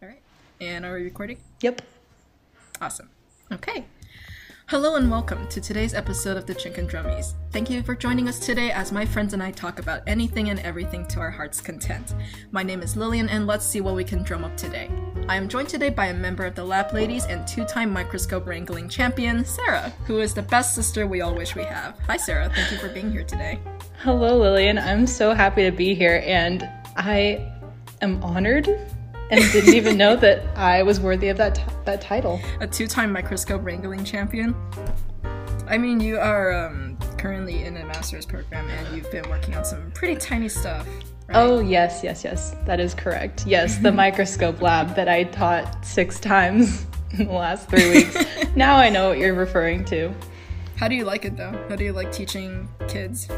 All right. And are we recording? Yep. Awesome. Okay. Hello and welcome to today's episode of the Chicken Drummies. Thank you for joining us today as my friends and I talk about anything and everything to our heart's content. My name is Lillian and let's see what we can drum up today. I am joined today by a member of the Lab Ladies and two-time microscope wrangling champion, Sarah, who is the best sister we all wish we have. Hi Sarah, thank you for being here today. Hello, Lillian. I'm so happy to be here and I am honored and didn't even know that I was worthy of that t- that title. A two-time microscope wrangling champion. I mean, you are um, currently in a master's program and you've been working on some pretty tiny stuff. Right? Oh, yes, yes, yes. That is correct. Yes, the microscope lab that I taught six times in the last three weeks. now I know what you're referring to. How do you like it though? How do you like teaching kids?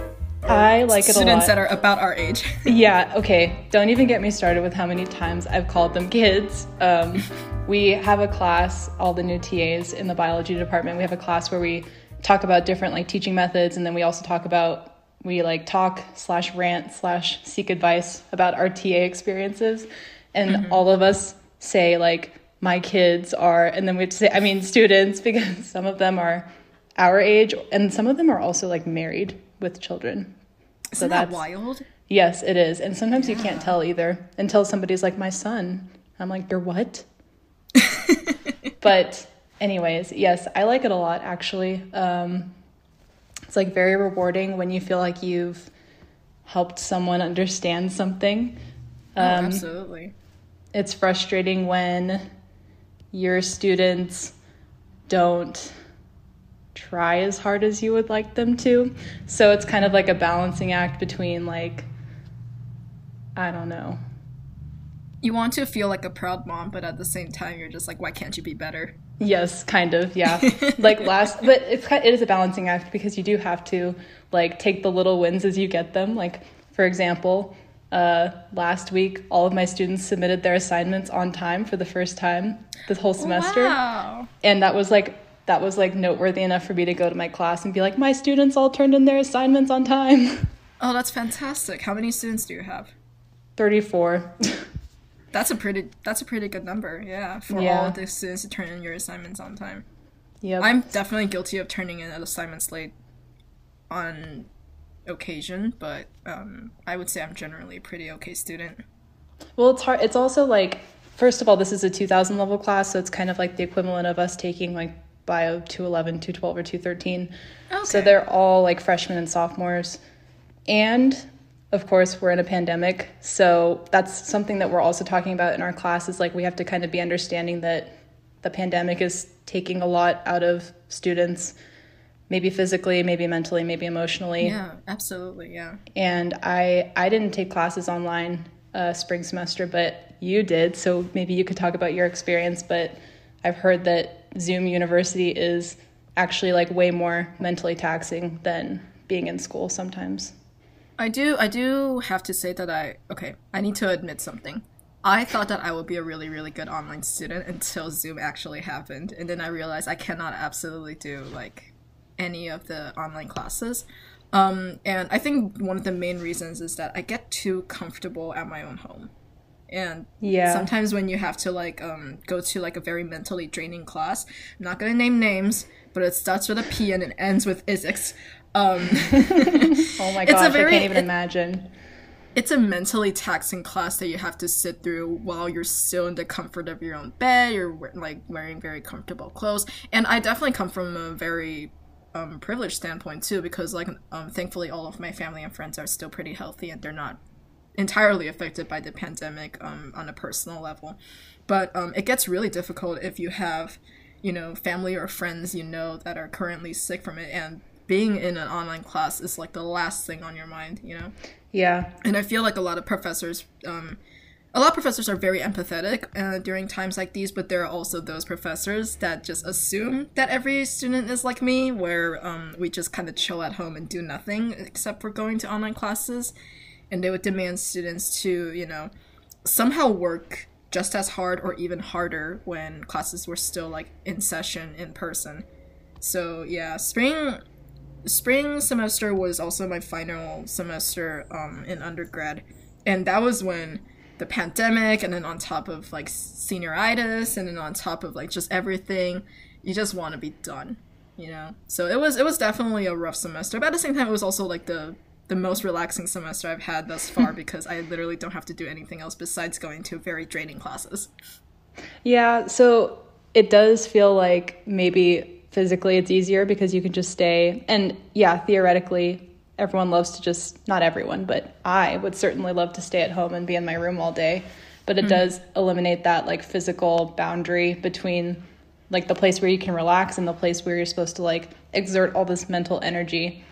I like it a lot. Students that are about our age. yeah, okay. Don't even get me started with how many times I've called them kids. Um, we have a class, all the new TAs in the biology department, we have a class where we talk about different like teaching methods and then we also talk about we like talk slash rant slash seek advice about our TA experiences. And mm-hmm. all of us say like my kids are and then we say I mean students because some of them are our age and some of them are also like married with children. So that's that wild. Yes, it is. And sometimes yeah. you can't tell either until somebody's like, my son. I'm like, you're what? but, anyways, yes, I like it a lot actually. Um, it's like very rewarding when you feel like you've helped someone understand something. Oh, um, oh, absolutely. It's frustrating when your students don't try as hard as you would like them to. So it's kind of like a balancing act between like I don't know. You want to feel like a proud mom, but at the same time you're just like why can't you be better? Yes, kind of. Yeah. like last but it's it is a balancing act because you do have to like take the little wins as you get them. Like for example, uh, last week, all of my students submitted their assignments on time for the first time this whole semester. Wow. And that was like that was like noteworthy enough for me to go to my class and be like, my students all turned in their assignments on time. Oh, that's fantastic. How many students do you have? 34. that's a pretty that's a pretty good number, yeah, for yeah. all the students to turn in your assignments on time. Yeah. I'm definitely guilty of turning in assignments late on occasion, but um, I would say I'm generally a pretty okay student. Well, it's hard. It's also like, first of all, this is a 2000 level class, so it's kind of like the equivalent of us taking like bio 211, 212, or 213. Okay. So they're all like freshmen and sophomores. And of course, we're in a pandemic. So that's something that we're also talking about in our class is like we have to kind of be understanding that the pandemic is taking a lot out of students maybe physically maybe mentally maybe emotionally yeah absolutely yeah and i i didn't take classes online uh, spring semester but you did so maybe you could talk about your experience but i've heard that Zoom University is actually like way more mentally taxing than being in school sometimes. I do I do have to say that I okay, I need to admit something. I thought that I would be a really really good online student until Zoom actually happened and then I realized I cannot absolutely do like any of the online classes. Um, and I think one of the main reasons is that I get too comfortable at my own home and yeah. sometimes when you have to like um go to like a very mentally draining class i'm not gonna name names but it starts with a p and it ends with isix. Um oh my gosh very, i can't even it, imagine. it's a mentally taxing class that you have to sit through while you're still in the comfort of your own bed you're like wearing very comfortable clothes. And i definitely come from a very um, privileged standpoint too because like um, thankfully all of my family and friends are still pretty healthy and they're not entirely affected by the pandemic um, on a personal level. But um, it gets really difficult if you have, you know, family or friends you know that are currently sick from it, and being in an online class is like the last thing on your mind, you know. Yeah. And I feel like a lot of professors. Um, a lot of professors are very empathetic uh, during times like these, but there are also those professors that just assume that every student is like me, where um, we just kind of chill at home and do nothing except for going to online classes and they would demand students to, you know, somehow work just as hard or even harder when classes were still like in session in person. So yeah, spring spring semester was also my final semester um, in undergrad, and that was when the pandemic and then on top of like senioritis and then on top of like just everything you just want to be done you know so it was it was definitely a rough semester but at the same time it was also like the the most relaxing semester i've had thus far because i literally don't have to do anything else besides going to very draining classes yeah so it does feel like maybe physically it's easier because you can just stay and yeah theoretically everyone loves to just not everyone but i would certainly love to stay at home and be in my room all day but it mm. does eliminate that like physical boundary between like the place where you can relax and the place where you're supposed to like exert all this mental energy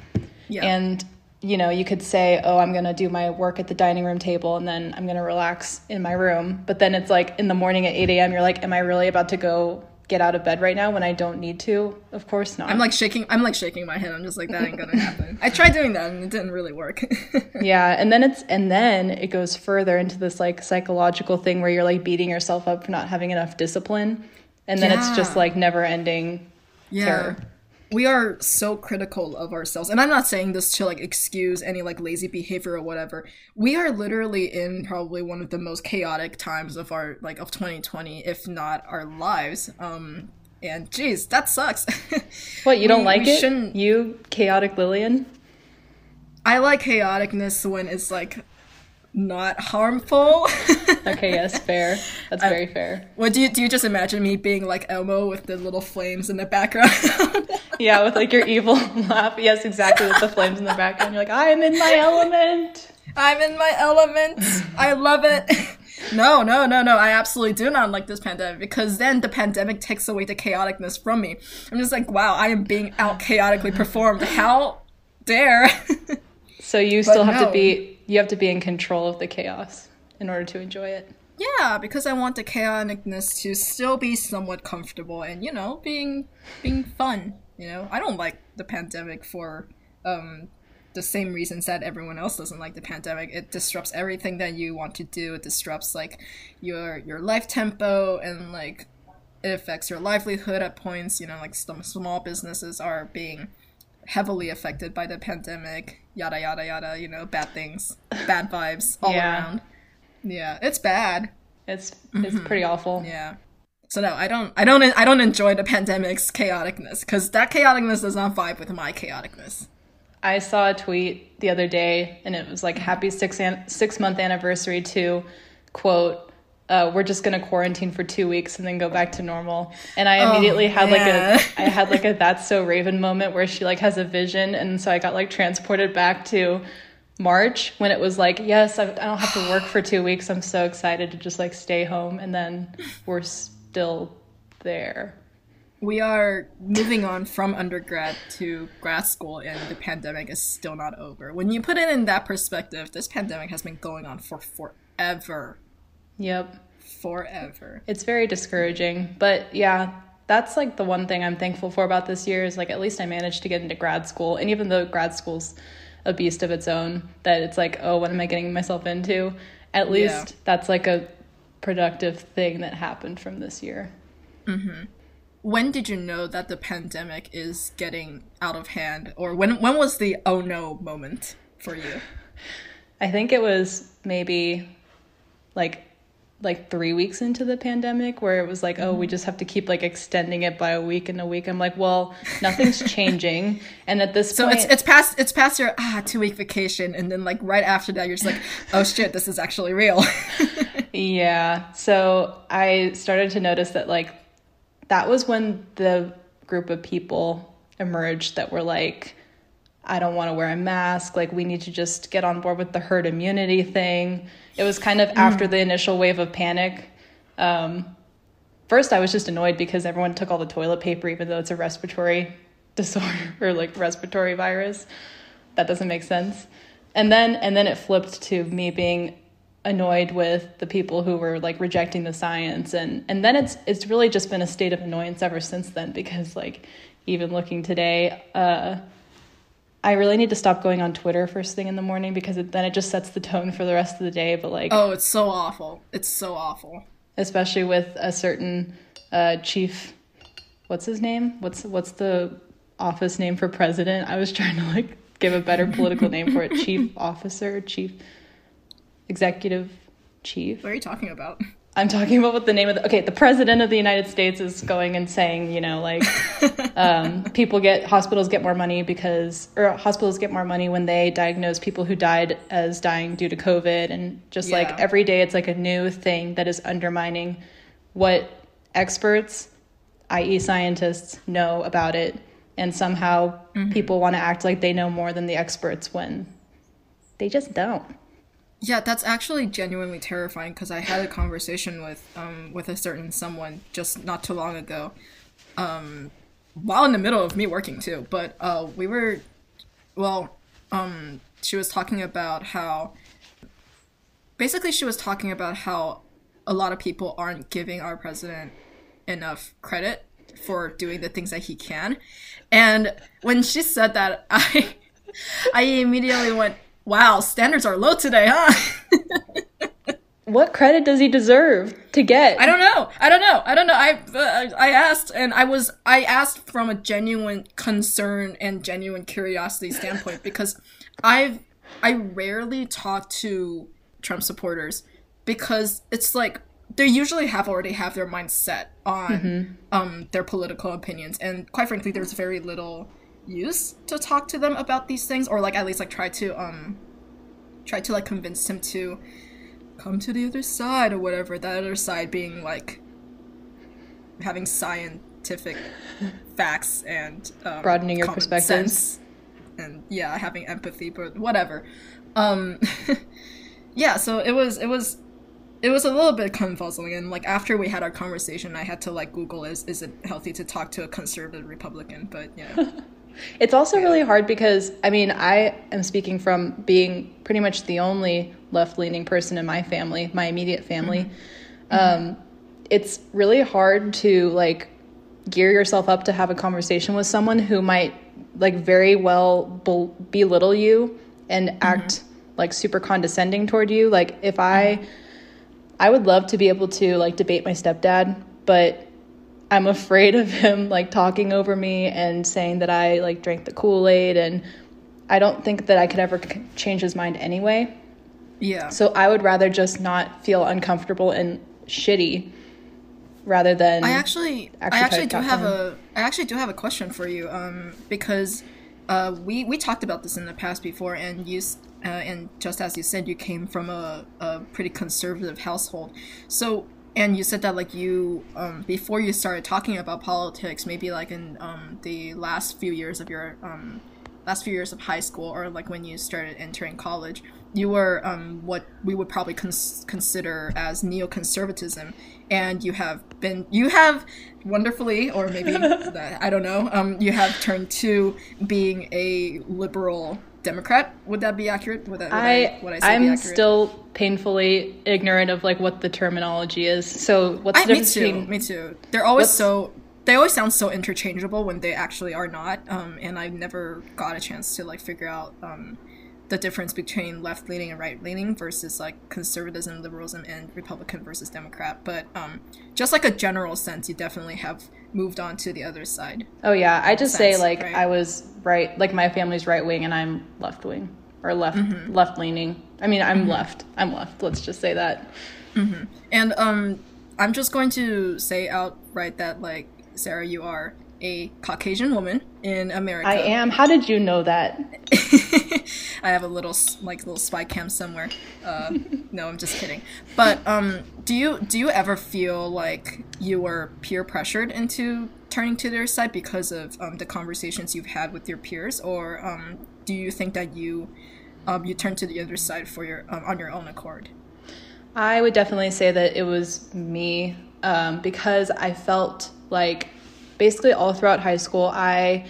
yeah. and you know you could say oh i'm going to do my work at the dining room table and then i'm going to relax in my room but then it's like in the morning at 8 a.m you're like am i really about to go get out of bed right now when I don't need to? Of course not. I'm like shaking. I'm like shaking my head. I'm just like that ain't gonna happen. I tried doing that and it didn't really work. yeah, and then it's and then it goes further into this like psychological thing where you're like beating yourself up for not having enough discipline, and then yeah. it's just like never ending yeah. terror we are so critical of ourselves and i'm not saying this to like excuse any like lazy behavior or whatever we are literally in probably one of the most chaotic times of our like of 2020 if not our lives um and geez that sucks what you don't like it shouldn't... you chaotic lillian i like chaoticness when it's like not harmful. okay, yes, fair. That's very fair. What do you do? You just imagine me being like Elmo with the little flames in the background? yeah, with like your evil laugh. Yes, exactly. With the flames in the background, you're like, I am in my element. I'm in my element. I love it. No, no, no, no. I absolutely do not like this pandemic because then the pandemic takes away the chaoticness from me. I'm just like, wow, I am being out chaotically performed. How dare? so you still have no. to be you have to be in control of the chaos in order to enjoy it. Yeah, because I want the chaoticness to still be somewhat comfortable and you know being being fun. You know, I don't like the pandemic for um, the same reasons that everyone else doesn't like the pandemic. It disrupts everything that you want to do. It disrupts like your your life tempo and like it affects your livelihood at points. You know, like some small businesses are being heavily affected by the pandemic, yada yada yada, you know, bad things, bad vibes all yeah. around. Yeah, it's bad. It's it's mm-hmm. pretty awful. Yeah. So no, I don't I don't I don't enjoy the pandemic's chaoticness cuz that chaoticness does not vibe with my chaoticness. I saw a tweet the other day and it was like happy 6 an- 6 month anniversary to quote uh, we're just gonna quarantine for two weeks and then go back to normal. And I immediately oh, had man. like a I had like a that's so Raven moment where she like has a vision, and so I got like transported back to March when it was like, yes, I, I don't have to work for two weeks. I'm so excited to just like stay home, and then we're still there. We are moving on from undergrad to grad school, and the pandemic is still not over. When you put it in that perspective, this pandemic has been going on for forever Yep. Forever. It's very discouraging. But yeah, that's like the one thing I'm thankful for about this year is like at least I managed to get into grad school. And even though grad school's a beast of its own, that it's like, oh, what am I getting myself into? At least yeah. that's like a productive thing that happened from this year. Mm-hmm. When did you know that the pandemic is getting out of hand? Or when when was the oh no moment for you? I think it was maybe like like three weeks into the pandemic where it was like oh we just have to keep like extending it by a week and a week. I'm like well nothing's changing. And at this so point it's, it's past it's past your ah two week vacation. And then like right after that you're just like oh shit this is actually real. Yeah. So i started to notice that like that was when the group of people emerged that were like I don't want to wear a mask. Like, we need to just get on board with the herd immunity thing. It was kind of mm. after the initial wave of panic. Um, first, I was just annoyed because everyone took all the toilet paper, even though it's a respiratory disorder or like respiratory virus. That doesn't make sense. And then, and then it flipped to me being annoyed with the people who were like rejecting the science and and then it's it's really just been a state of annoyance ever since then because like even looking today uh I really need to stop going on Twitter first thing in the morning because it, then it just sets the tone for the rest of the day. But like, oh, it's so awful. It's so awful. Especially with a certain uh, chief. What's his name? What's what's the office name for president? I was trying to like give a better political name for it. Chief officer, chief executive, chief. What are you talking about? I'm talking about what the name of the okay, the president of the United States is going and saying, you know, like um, people get hospitals get more money because or hospitals get more money when they diagnose people who died as dying due to COVID, and just like every day, it's like a new thing that is undermining what experts, i.e., scientists, know about it, and somehow people want to act like they know more than the experts when they just don't. Yeah, that's actually genuinely terrifying because I had a conversation with um with a certain someone just not too long ago, um, while in the middle of me working too. But uh, we were, well, um, she was talking about how, basically, she was talking about how a lot of people aren't giving our president enough credit for doing the things that he can, and when she said that, I, I immediately went, "Wow, standards are low today, huh?" What credit does he deserve to get? I don't know. I don't know. I don't know. I uh, I asked, and I was I asked from a genuine concern and genuine curiosity standpoint because I've I rarely talk to Trump supporters because it's like they usually have already have their mind set on um their political opinions, and quite frankly, there's very little use to talk to them about these things, or like at least like try to um try to like convince him to come to the other side or whatever. That other side being like having scientific facts and um, Broadening your common perspectives. and yeah, having empathy, but whatever. Um, yeah, so it was it was it was a little bit confuzzling, and like after we had our conversation, I had to like Google is is it healthy to talk to a conservative Republican? But yeah, It's also really hard because I mean, I am speaking from being pretty much the only left-leaning person in my family, my immediate family. Mm-hmm. Um, it's really hard to like gear yourself up to have a conversation with someone who might like very well bel- belittle you and mm-hmm. act like super condescending toward you. Like if I mm-hmm. I would love to be able to like debate my stepdad, but I'm afraid of him like talking over me and saying that I like drank the Kool-Aid and I don't think that I could ever change his mind anyway. yeah. So I would rather just not feel uncomfortable and shitty rather than I actually, actually I actually do have a, I actually do have a question for you, um, because, uh, we we talked about this in the past before, and you, uh, and just as you said, you came from a, a pretty conservative household, so. And you said that like you um, before you started talking about politics, maybe like in um, the last few years of your um, last few years of high school or like when you started entering college, you were um, what we would probably cons- consider as neoconservatism, and you have been you have wonderfully or maybe I don't know um, you have turned to being a liberal Democrat. Would that be accurate? Would that would I, I, I say I'm be accurate? still painfully ignorant of like what the terminology is. So what's I, the me difference too. between Me too. They're always What's- so. They always sound so interchangeable when they actually are not. Um, and I never got a chance to like figure out um, the difference between left leaning and right leaning versus like conservatism, liberalism, and Republican versus Democrat. But um, just like a general sense, you definitely have moved on to the other side. Oh yeah, I just say like right? I was right, like my family's right wing and I'm left wing or left Mm-hmm. left leaning. I mean, I'm left. I'm left. Let's just say that. And um, I'm just going to say outright that like Sarah, you are a Caucasian woman in America. I am. How did you know that? I have a little like little spy cam somewhere. Uh, no, I'm just kidding. But um, do you do you ever feel like you were peer pressured into turning to their side because of um, the conversations you've had with your peers, or um, do you think that you um, you turned to the other side for your um, on your own accord? I would definitely say that it was me um, because I felt like basically all throughout high school, I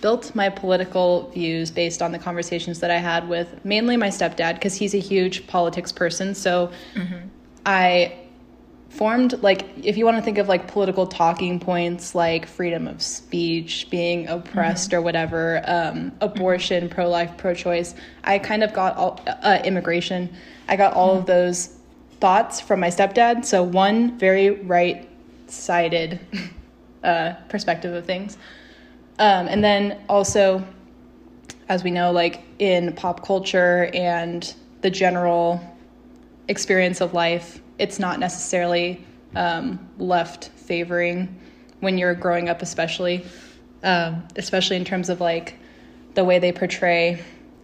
built my political views based on the conversations that I had with mainly my stepdad because he's a huge politics person. So I formed like if you want to think of like political talking points like freedom of speech being oppressed or whatever um, abortion pro-life pro-choice i kind of got all uh, immigration. I got all of those thoughts from my stepdad. So one very right-sided uh, perspective of things um, and then also as we know like in pop culture and the general experience of life. It's not necessarily um, left favoring when you're growing up, especially, um, especially in terms of like the way they portray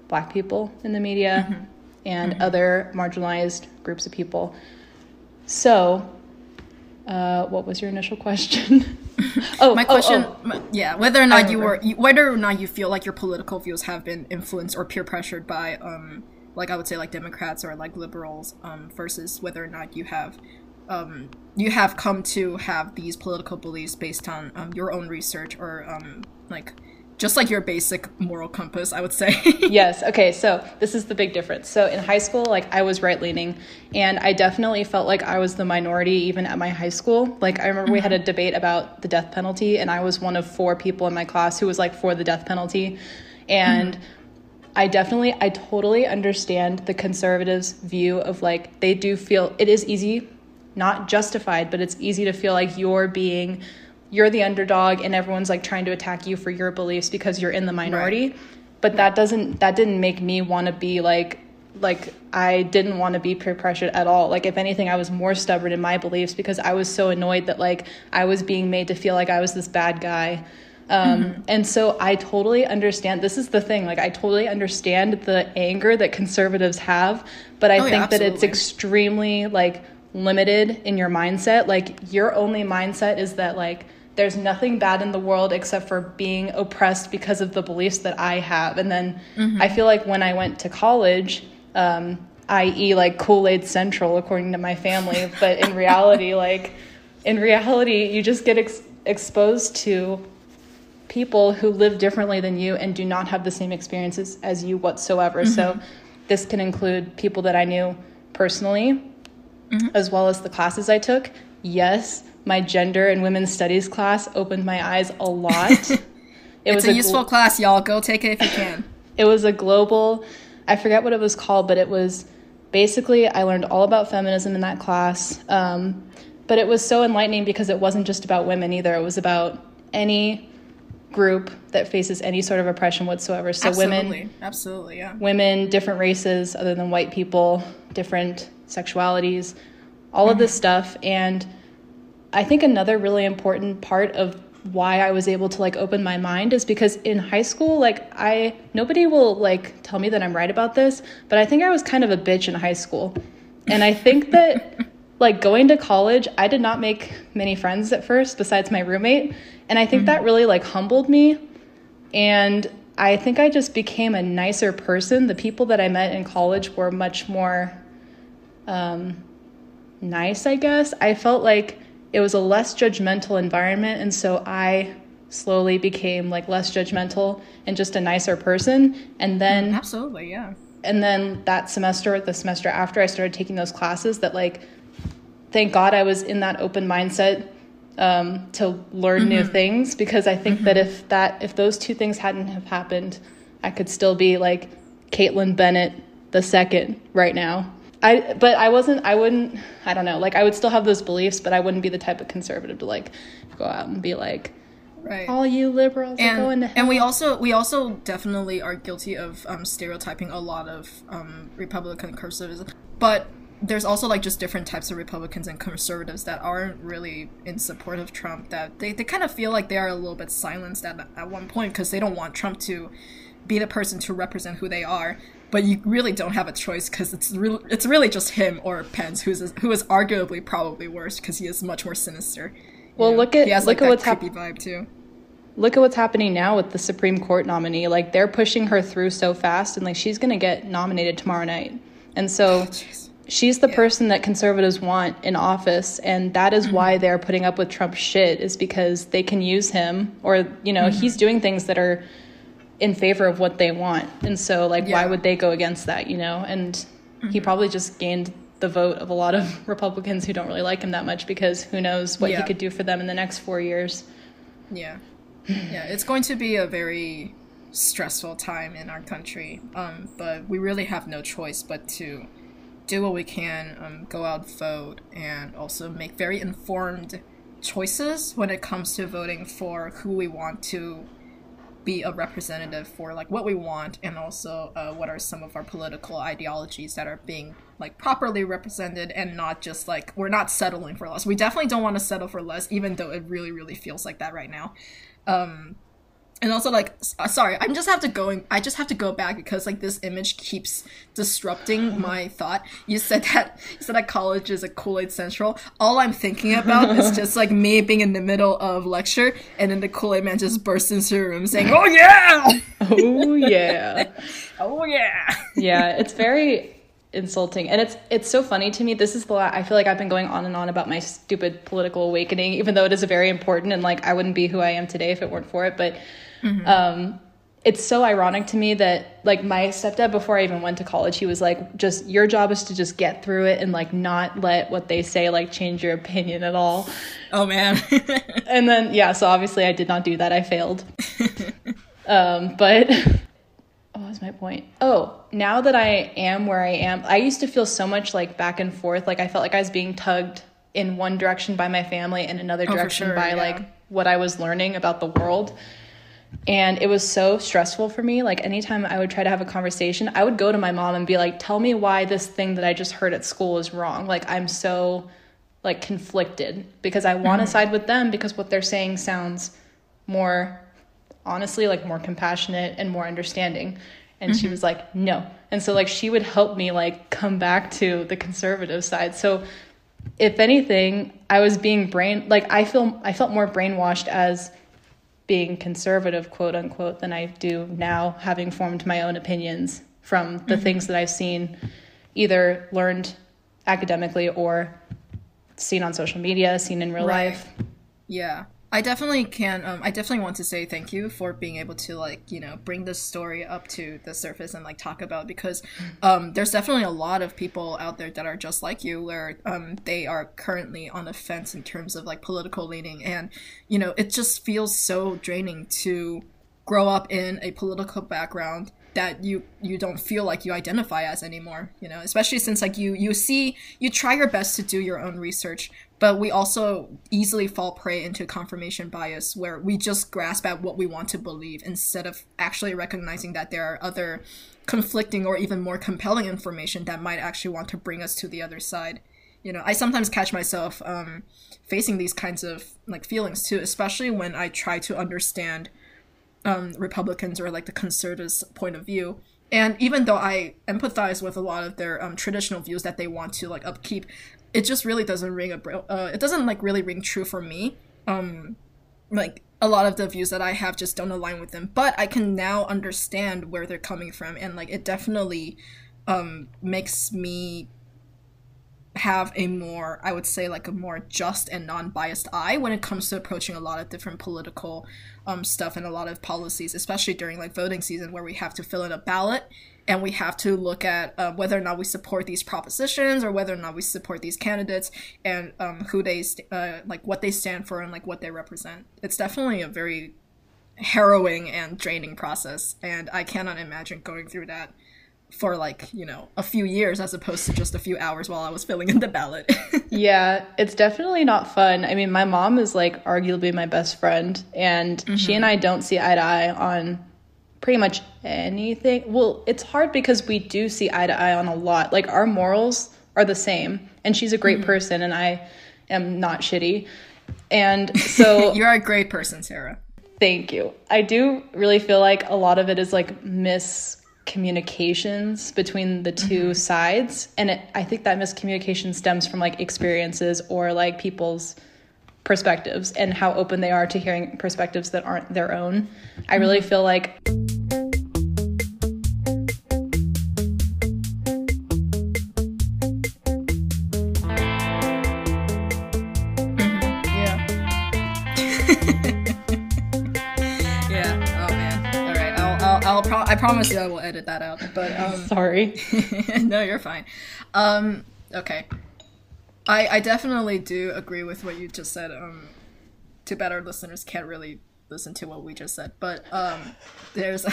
black people in the media mm-hmm. and mm-hmm. other marginalized groups of people. So, uh, what was your initial question? oh, my oh, question, oh, oh. yeah, whether or not you were, whether or not you feel like your political views have been influenced or peer pressured by, um, like I would say, like Democrats or like liberals, um, versus whether or not you have, um, you have come to have these political beliefs based on um, your own research or um, like just like your basic moral compass, I would say. yes. Okay. So this is the big difference. So in high school, like I was right leaning, and I definitely felt like I was the minority even at my high school. Like I remember mm-hmm. we had a mm-hmm. debate about the death penalty, and I was one of four people in my class who was like for the death penalty, and. Mm-hmm. I definitely, I totally understand the conservatives' view of like, they do feel it is easy, not justified, but it's easy to feel like you're being you're the underdog and everyone's like trying to attack you for your beliefs because you're in the minority. Right. But that doesn't that didn't make me want to be like like I didn't want to be peer pressured at all. Like if anything, I was more stubborn in my beliefs because I was so annoyed that like I was being made to feel like I was this bad guy. Um, mm-hmm. And so I totally understand. This is the thing. Like I totally understand the anger that conservatives have, but I oh, think yeah, that it's extremely like limited in your mindset. Like your only mindset is that like there's nothing bad in the world except for being oppressed because of the beliefs that I have. And then mm-hmm. I feel like when I went to college, um, i.e., like Kool Aid Central, according to my family, but in reality, like, in reality, you just get ex- exposed to people who live differently than you and do not have the same experiences as you whatsoever. Mm-hmm. So, this can include people that I knew personally, mm-hmm. as well as the classes I took. Yes, my gender and women's studies class opened my eyes a lot. It it's was a, a useful gl- class, y'all. Go take it if you can. it was a global, I forget what it was called, but it was basically I learned all about feminism in that class. Um, but it was so enlightening because it wasn't just about women either. It was about any group that faces any sort of oppression whatsoever. So absolutely. women, absolutely, yeah. Women, different races other than white people, different sexualities, all mm-hmm. of this stuff, and I think another really important part of why I was able to like open my mind is because in high school, like I nobody will like tell me that I'm right about this, but I think I was kind of a bitch in high school. And I think that like going to college, I did not make many friends at first besides my roommate, and I think mm-hmm. that really like humbled me. And I think I just became a nicer person. The people that I met in college were much more um, nice, I guess. I felt like it was a less judgmental environment and so i slowly became like less judgmental and just a nicer person and then absolutely yeah and then that semester the semester after i started taking those classes that like thank god i was in that open mindset um, to learn mm-hmm. new things because i think mm-hmm. that if that if those two things hadn't have happened i could still be like Kaitlin Bennett the second right now I but I wasn't I wouldn't I don't know like I would still have those beliefs but I wouldn't be the type of conservative to like go out and be like right all you liberals and, are going to hell. and we also we also definitely are guilty of um, stereotyping a lot of um, Republican conservatives but there's also like just different types of Republicans and conservatives that aren't really in support of Trump that they, they kind of feel like they are a little bit silenced at, at one point because they don't want Trump to be the person to represent who they are but you really don't have a choice because it's really it's really just him or Pence who's who is arguably probably worse because he is much more sinister. Well, know? look at has look like at what's happening. vibe too. Look at what's happening now with the Supreme Court nominee. Like they're pushing her through so fast, and like she's gonna get nominated tomorrow night. And so oh, she's the yeah. person that conservatives want in office, and that is mm-hmm. why they're putting up with Trump's shit. Is because they can use him, or you know, mm-hmm. he's doing things that are in favor of what they want. And so like yeah. why would they go against that, you know? And mm-hmm. he probably just gained the vote of a lot of Republicans who don't really like him that much because who knows what yeah. he could do for them in the next 4 years. Yeah. Yeah, it's going to be a very stressful time in our country. Um, but we really have no choice but to do what we can, um, go out, vote, and also make very informed choices when it comes to voting for who we want to be a representative for like what we want and also uh, what are some of our political ideologies that are being like properly represented and not just like we're not settling for less. We definitely don't want to settle for less even though it really really feels like that right now. Um and also like uh, sorry i'm just have to go i just have to go back because like this image keeps disrupting my thought. You said that you said that college is a kool-aid central. All i'm thinking about is just like me being in the middle of lecture and then the kool-aid man just bursts into the room saying oh yeah! Oh yeah. Oh yeah. Yeah it's very insulting. And it's it's so funny to me. This is the i feel like i've been going on and on about my stupid political awakening even though it is very important and like i wouldn't be who i am today if it weren't for it. But mm-hmm. um it's so ironic to me that like my stepdad before i even went to college he was like just your job is to just get through it and like not let what they say like change your opinion at all oh man and then yeah so obviously i did not do that i failed um but what was my point? Oh, now that I am where I am, I used to feel so much like back and forth. Like I felt like I was being tugged in one direction by my family and another direction oh, sure, by yeah. like what I was learning about the world. And it was so stressful for me. Like anytime I would try to have a conversation, I would go to my mom and be like, "Tell me why this thing that I just heard at school is wrong." Like I'm so like conflicted because I want to mm-hmm. side with them because what they're saying sounds more honestly like more compassionate and more understanding and mm-hmm. she was like no and so like she would help me like come back to the conservative side so if anything i was being brain like i feel i felt more brainwashed as being conservative quote unquote than i do now having formed my own opinions from the mm-hmm. things that i've seen either learned academically or seen on social media seen in real right. life yeah I definitely can. Um, I definitely want to say thank you for being able to like you know bring this story up to the surface and like talk about because um, there's definitely a lot of people out there that are just like you where um, they are currently on the fence in terms of like political leaning and you know it just feels so draining to grow up in a political background that you you don't feel like you identify as anymore you know especially since like you you see you try your best to do your own research but we also easily fall prey into confirmation bias where we just grasp at what we want to believe instead of actually recognizing that there are other conflicting or even more compelling information that might actually want to bring us to the other side. You know i sometimes catch myself um, facing these kinds of like feelings too especially when i try to understand um, republicans or like the conservatives point of view. And even though i empathize with a lot of their um, traditional views that they want to like upkeep it just really doesn't ring a uh, it doesn't like really ring true for me. Um like a lot of the views that i have just don't align with them. But i can now understand where they're coming from and like it definitely um makes me have a more i would say like a more just and non-biased eye when it comes to approaching a lot of different political um, stuff and a lot of policies especially during like voting season where we have to fill in a ballot and we have to look at uh, whether or not we support these propositions or whether or not we support these candidates and um, who they st- uh, like what they stand for and like what they represent. It's definitely a very harrowing and draining process and i cannot imagine going through that for like you know a few years as opposed to just a few hours while i was filling in the ballot yeah it's definitely not fun i mean my mom is like arguably my best friend and mm-hmm. she and i don't see eye to eye on pretty much anything. Well, it's hard because we do see eye to eye on a lot. Like our morals are the same, and she's a great mm-hmm. person, and I am not shitty. And so you're a great person, Sarah. Thank you. I do really feel like a lot of it is like miscommunications between the 2 mm-hmm. sides, and it, I think that miscommunication stems from like experiences or like people's perspectives and how open they are to hearing perspectives that aren't their own. I really mm-hmm. feel like I promise you I will edit that out. But um, sorry. no, you're fine. Um, okay. I I definitely do agree with what you just said. Um, too bad our listeners can't really listen to what we just said. But um, there's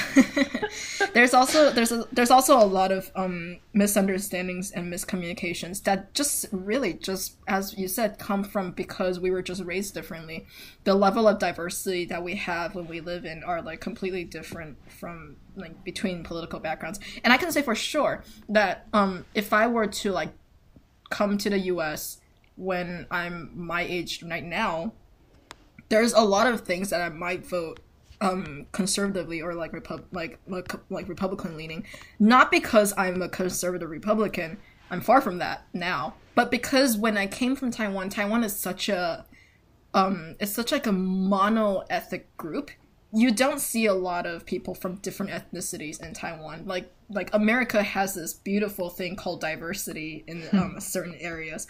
there's also there's a, there's also a lot of um, misunderstandings and miscommunications that just really just as you said come from because we were just raised differently. The level of diversity that we have when we live in are like completely different from like between political backgrounds. And I can say for sure that um, if I were to like come to the U.S. when I'm my age right now there's a lot of things that I might vote um, conservatively or like Repub- like, like Republican leaning, not because I'm a conservative Republican. I'm far from that now, but because when I came from Taiwan, Taiwan is such a um, it's such like a mono ethnic group you don't see a lot of people from different ethnicities in Taiwan. Like like America has this beautiful thing called diversity in hmm. um, certain areas,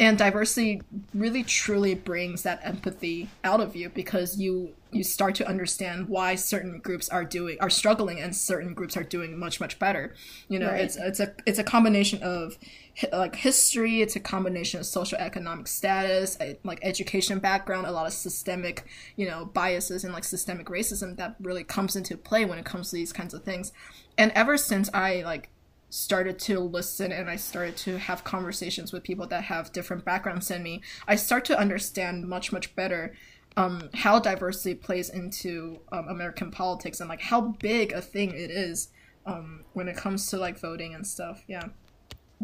and diversity really truly brings that empathy out of you because you you start to understand why certain groups are doing are struggling and certain groups are doing much much better. You know, right. it's it's a it's a combination of like history it's a combination of social economic status like education background a lot of systemic you know biases and like systemic racism that really comes into play when it comes to these kinds of things. And ever since i like started to listen and i started to have conversations with people that have different backgrounds than me i start to understand much much better um, how diversity plays into um, american politics and like how big a thing it is um, when it comes to like voting and stuff. Yeah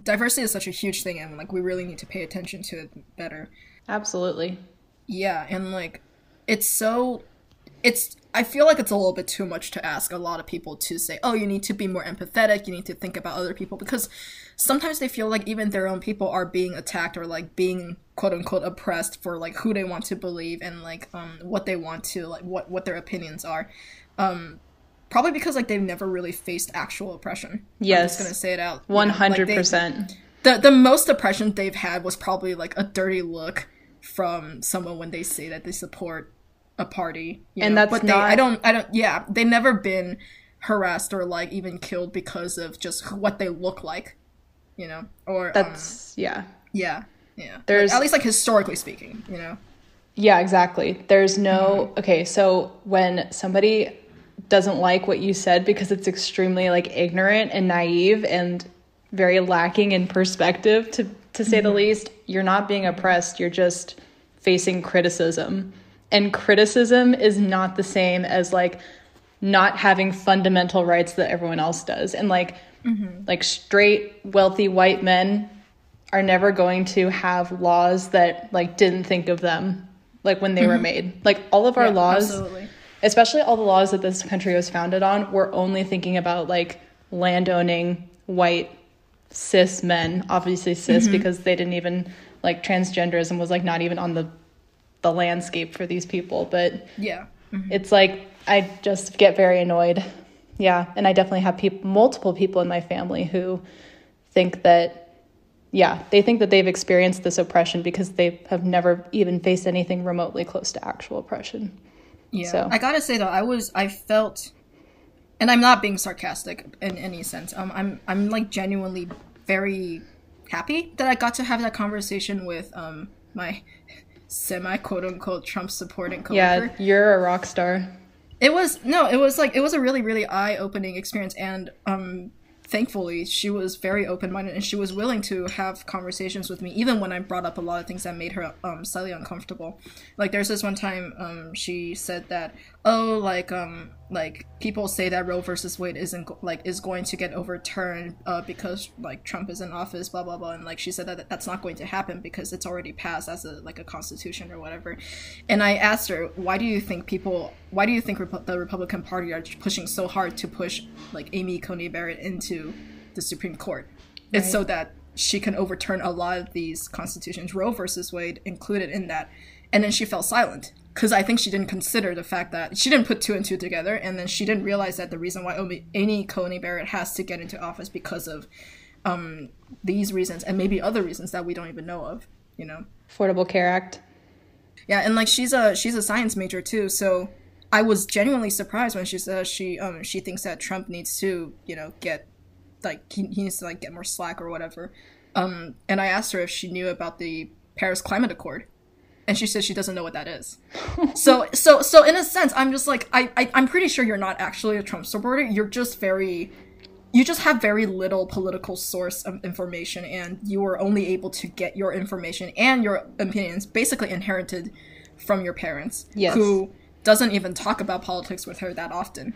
diversity is such a huge thing and like we really need to pay attention to it better. Absolutely. Yeah and like it's so it's i feel like it's a little bit too much to ask a lot of people to say oh you need to be more empathetic you need to think about other people because sometimes they feel like even their own people are being attacked or like being quote unquote oppressed for like who they want to believe and like um what they want to like what what their opinions are. Um Probably because like they've never really faced actual oppression. Yes, I'm just gonna say it out. One hundred percent. The the most oppression they've had was probably like a dirty look from someone when they say that they support a party. and know? that's but not. They, I don't. I don't. Yeah, they've never been harassed or like even killed because of just what they look like. You know, or um, that's um, yeah, yeah, yeah. There's like, at least like historically speaking. You know. Yeah, exactly. There's no mm-hmm. okay. So when somebody doesn't like what you said because it's extremely like ignorant and naive and very lacking in perspective to to say mm-hmm. the least you're not being oppressed you're just facing criticism and criticism is not the same as like not having fundamental rights that everyone else does and like mm-hmm. like straight wealthy white men are never going to have laws that like didn't think of them like when they mm-hmm. were made like all of our yeah, laws absolutely especially all the laws that this country was founded on, were only thinking about like landowning white cis men, obviously cis mm-hmm. because they didn't even like transgenderism was like not even on the the landscape for these people. But yeah, mm-hmm. it's like I just get very annoyed. Yeah, and I definitely have people, multiple people in my family who think that yeah, they think that they've experienced this oppression because they have never even faced anything remotely close to actual oppression. Yeah. So. I gotta say though, I was I felt, and I'm not being sarcastic in any sense. Um, I'm I'm like genuinely very happy that I got to have that conversation with um my semi quote unquote Trump supporting coworker. Yeah, you're a rock star. It was no, it was like it was a really really eye opening experience, and um thankfully she was very open-minded and she was willing to have conversations with me even when i brought up a lot of things that made her um, slightly uncomfortable. Like there's this one time um, she said that oh like um like people say that roe versus wade isn't like is going to get overturned uh, because like trump is in office blah blah blah and like she said that that's not going to happen because it's already passed as a like a constitution or whatever. And i asked her why do you think people why do you think the republican party are pushing so hard to push like amy coney barrett into the supreme court? Right. it's so that she can overturn a lot of these constitutions. Roe versus wade included in that. And then she fell silent because I think she didn't consider the fact that she didn't put two and two together, and then she didn't realize that the reason why Amy Coney Barrett has to get into office because of um, these reasons and maybe other reasons that we don't even know of. You know, Affordable Care Act. Yeah, and like she's a she's a science major too, so I was genuinely surprised when she says she um she thinks that Trump needs to you know get like he, he needs to like get more slack or whatever. Um, and I asked her if she knew about the Paris Climate Accord and she says she doesn't know what that is. so so so in a sense, I'm just like I, I I'm pretty sure you're not actually a Trump supporter. You're just very you just have very little political source of information and you are only able to get your information and your opinions basically inherited from your parents Yes. who doesn't even talk about politics with her that often?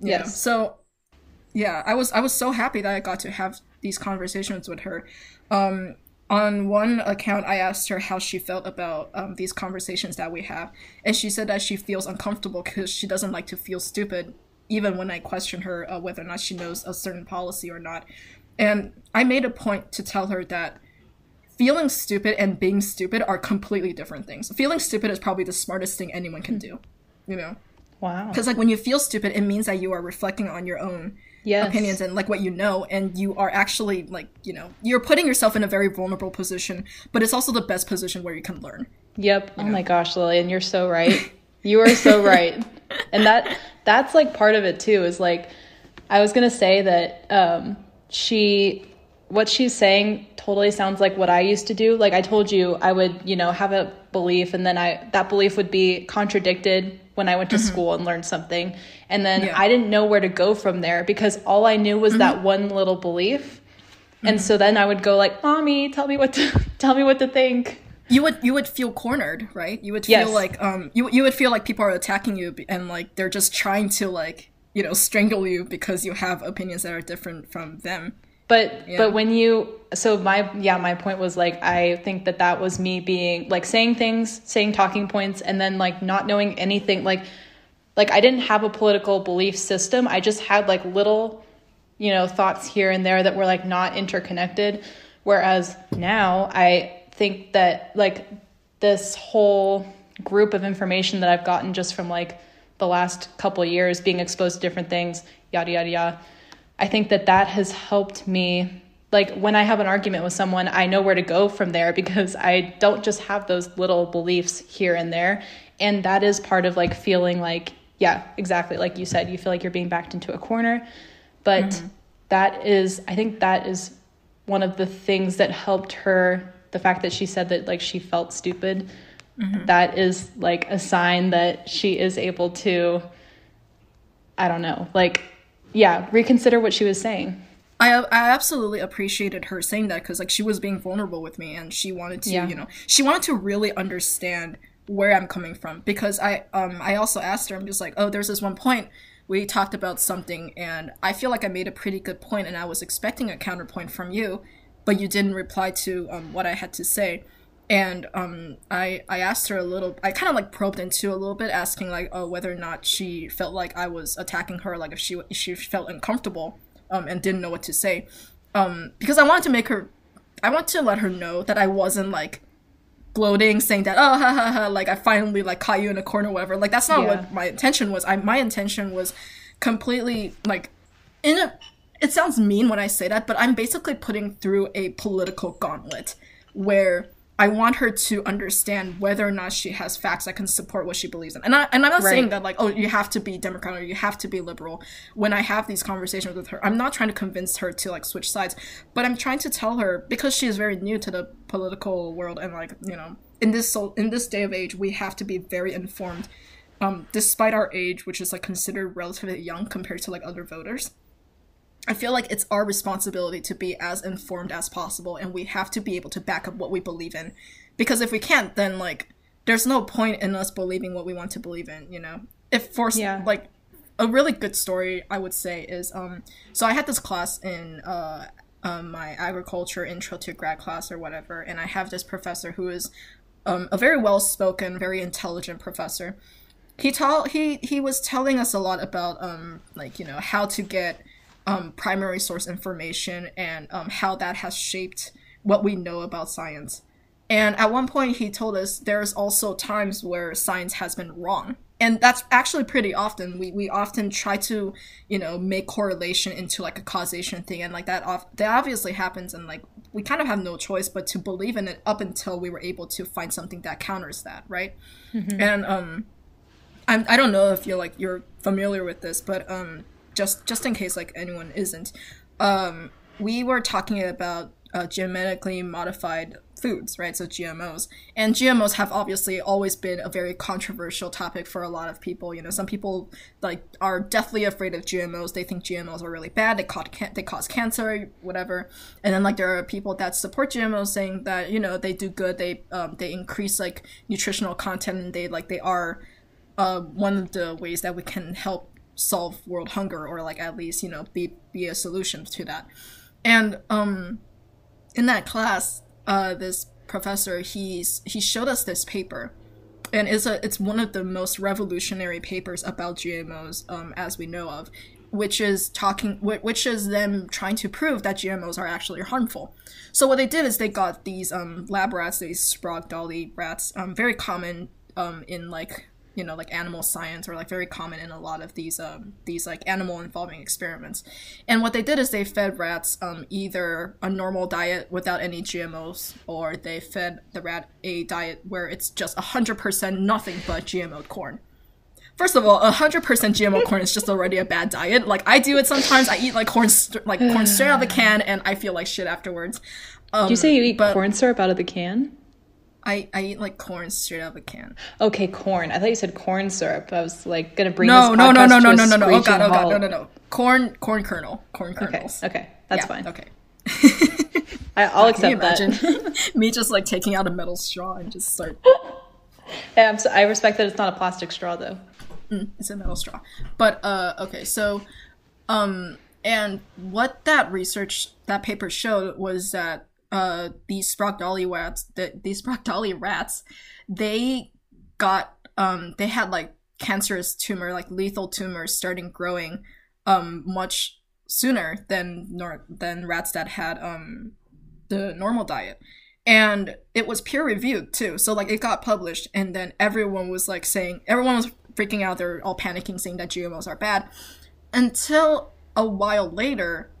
Yes. so yeah i was i was so happy that i got to have these conversations with her um on one account i asked her how she felt about um, these conversations that we have and she said that she feels uncomfortable because she doesn't like to feel stupid even when i question her uh, whether or not she knows a certain policy or not. And i made a point to tell her that feeling stupid and being stupid are completely different things. Feeling stupid is probably the smartest thing anyone can do you know? Wow. because like when you feel stupid it means that you are reflecting on your own Yes. opinions and like what you know and you are actually like you know you're putting yourself in a very vulnerable position but it's also the best position where you can learn Yep. Oh my gosh, Lillian, you're so right. You are so right. And that that's like part of it too is like I was going to say that um she what she's saying totally sounds like what I used to do. Like I told you I would, you know, have a belief and then I that belief would be contradicted when I went to school and learned something. And then Yeah. I didn't know where to go from there because all I knew was that one little belief. And so then I would go like, "Mommy, tell me what to tell me what to think." you would you would feel cornered right you would Yes. feel like um you, you would feel like people are attacking you and like they're just trying to like you know strangle you because you have opinions that are different from them But Yeah. but when you so my yeah my point was like I think that that was me being like saying things saying talking points and then like not knowing anything like like I didn't have a political belief system I just had like little you know thoughts here and there that were like not interconnected whereas now I think that like this whole group of information that I've gotten just from like the last couple years being exposed to different things yada yada yada I think that that has helped me. Like when I have an argument with someone, I know where to go from there because I don't just have those little beliefs here and there. And that is part of like feeling like, yeah, exactly. Like you said, you feel like you're being backed into a corner. But mm-hmm. that is, I think that is one of the things that helped her. The fact that she said that like she felt stupid, mm-hmm. that is like a sign that she is able to I don't know, like, yeah, reconsider what she was saying. I I absolutely appreciated her saying that because like she was being vulnerable with me and she wanted to Yeah. you know she wanted to really understand where I'm coming from. Because I um I also asked her I'm just like oh there's this one point we talked about something and I feel like I made a pretty good point and I was expecting a counterpoint from you but you didn't reply to um, what I had to say. And um I I asked her a little I kind of like probed into a little bit asking like oh whether or not she felt like I was attacking her like if she if she felt uncomfortable um and didn't know what to say. Um because I wanted to make her I want to let her know that I wasn't like gloating saying that oh ha ha ha like I finally like caught you in a corner whatever like that's not Yeah. what my intention was I my intention was completely like in a it sounds mean when I say that, but I'm basically putting through a political gauntlet where I want her to understand whether or not she has facts that can support what she believes in. And, I, and I'm not saying Right. that, like, oh, you have to be Democrat or you have to be liberal. When I have these conversations with her, I'm not trying to convince her to, like, switch sides, but I'm trying to tell her, because she is very new to the political world and, like, you know, in this, so, in this day of age, we have to be very informed um, despite our age, which is like considered relatively young compared to like other voters. I feel like it's our responsibility to be as informed as possible, and we have to be able to back up what we believe in. Because if we can't, then like there's no point in us believing what we want to believe in. You know, if for Yeah. like a really good story, I would say is um. So I had this class in uh. Um, my agriculture intro to grad class or whatever, and I have this professor who is um, a very well spoken, very intelligent professor. He taught he he was telling us a lot about um like you know how to get um primary source information and um how that has shaped what we know about science. And at one point he told us there's also times where science has been wrong. And that's actually pretty often. We we often try to, you know, make correlation into like a causation thing and like that off that obviously happens and like we kind of have no choice but to believe in it up until we were able to find something that counters that, right? And um I'm, I don't know if you're like you're familiar with this, but um, just just in case like anyone isn't, um, we were talking about uh, genetically modified foods, right? So GMOs. And GMOs have obviously always been a very controversial topic for a lot of people. You know, some people like are deathly afraid of GMOs. They think GMOs are really bad. They cause they cause cancer, whatever. And then like there are people that support GMOs saying that you know they do good. They um, they increase like nutritional content and they like they are uh, one of the ways that we can help solve world hunger or like at least you know be be a solution to that. And um, in that class, uh, this professor he's he showed us this paper, and it's a it's one of the most revolutionary papers about GMOs um, as we know of, which is talking which is them trying to prove that GMOs are actually harmful. So what they did is they got these um, lab rats, these Sprague Dawley rats, um, very common um, in like you know like animal science or like very common in a lot of these um these like animal involving experiments and what they did is they fed rats um either a normal diet without any gmos or they fed the rat a diet where it's just 100% nothing but gmo corn First of all, 100% GMO corn is just already a bad diet. Like I do it sometimes. I eat like corn, st- like corn straight out of the can, and I feel like shit afterwards. Um, do you say you eat but, corn syrup out of the can? I, I eat like corn straight out of a can. Okay, corn. I thought you said corn syrup. I was like gonna bring no, this no, no, no, no, no, no, no. Oh god, oh god, no, no, no. Corn, corn kernel, corn kernels. Okay, okay, that's yeah, fine. Okay. I, will accept that. me just like taking out a metal straw and just start. yeah, so, I respect that it's not a plastic straw though. Mm, it's a metal straw, but uh, okay, so, um, and what that research that paper showed was that uh, these Sprague Dawley rats, the, these rats, they got um, they had like cancerous tumor, like lethal tumors, starting growing um, much sooner than nor- than rats that had um, the normal diet, and it was peer reviewed too. So like it got published, and then everyone was like saying everyone was freaking out. They're all panicking, saying that GMOs are bad. Until a while later,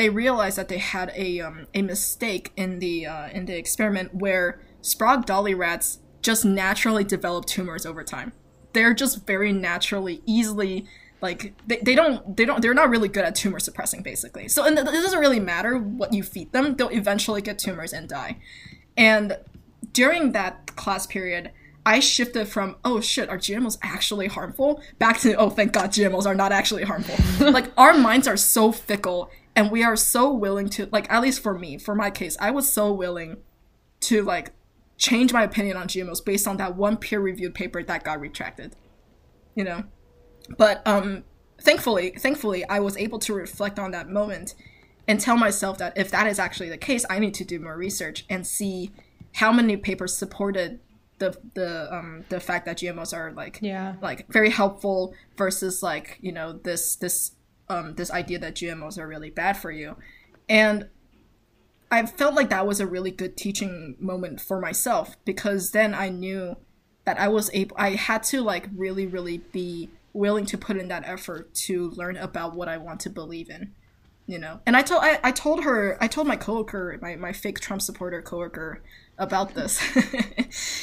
they realized that they had a um, a mistake in the uh, in the experiment where Sprague Dawley rats just naturally develop tumors over time. They're just very naturally, easily like they, they don't they don't they're not really good at tumor suppressing basically. So and it doesn't really matter what you feed them; they'll eventually get tumors and die. And during that class period, I shifted from oh shit, are GMOs actually harmful? Back to oh thank God GMOs are not actually harmful. like our minds are so fickle and we are so willing to like at least for me for my case i was so willing to like change my opinion on gmos based on that one peer reviewed paper that got retracted you know? But um thankfully thankfully i was able to reflect on that moment and tell myself that if that is actually the case i need to do more research and see how many papers supported the the um the fact that gmos are like yeah. like very helpful versus like you know this this um, this idea that GMOs are really bad for you. And I felt like that was a really good teaching moment for myself because then I knew that I was able, I had to like really, really be willing to put in that effort to learn about what I want to believe in, you know. And I told I, I told her I told my coworker my my fake Trump supporter coworker about this,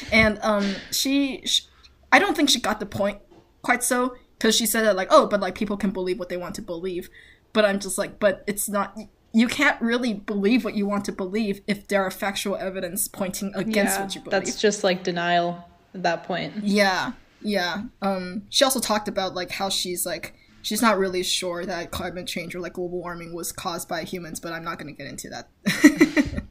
and um she, she I don't think she got the point quite so because she said that like oh but like people can believe what they want to believe. But i'm just like but it's not you can't really believe what you want to believe if there are factual evidence pointing against yeah, what you believe. that's just like denial at that point. Yeah yeah um she also talked about like how she's like she's not really sure that climate change or like global warming was caused by humans but i'm not going to get into that.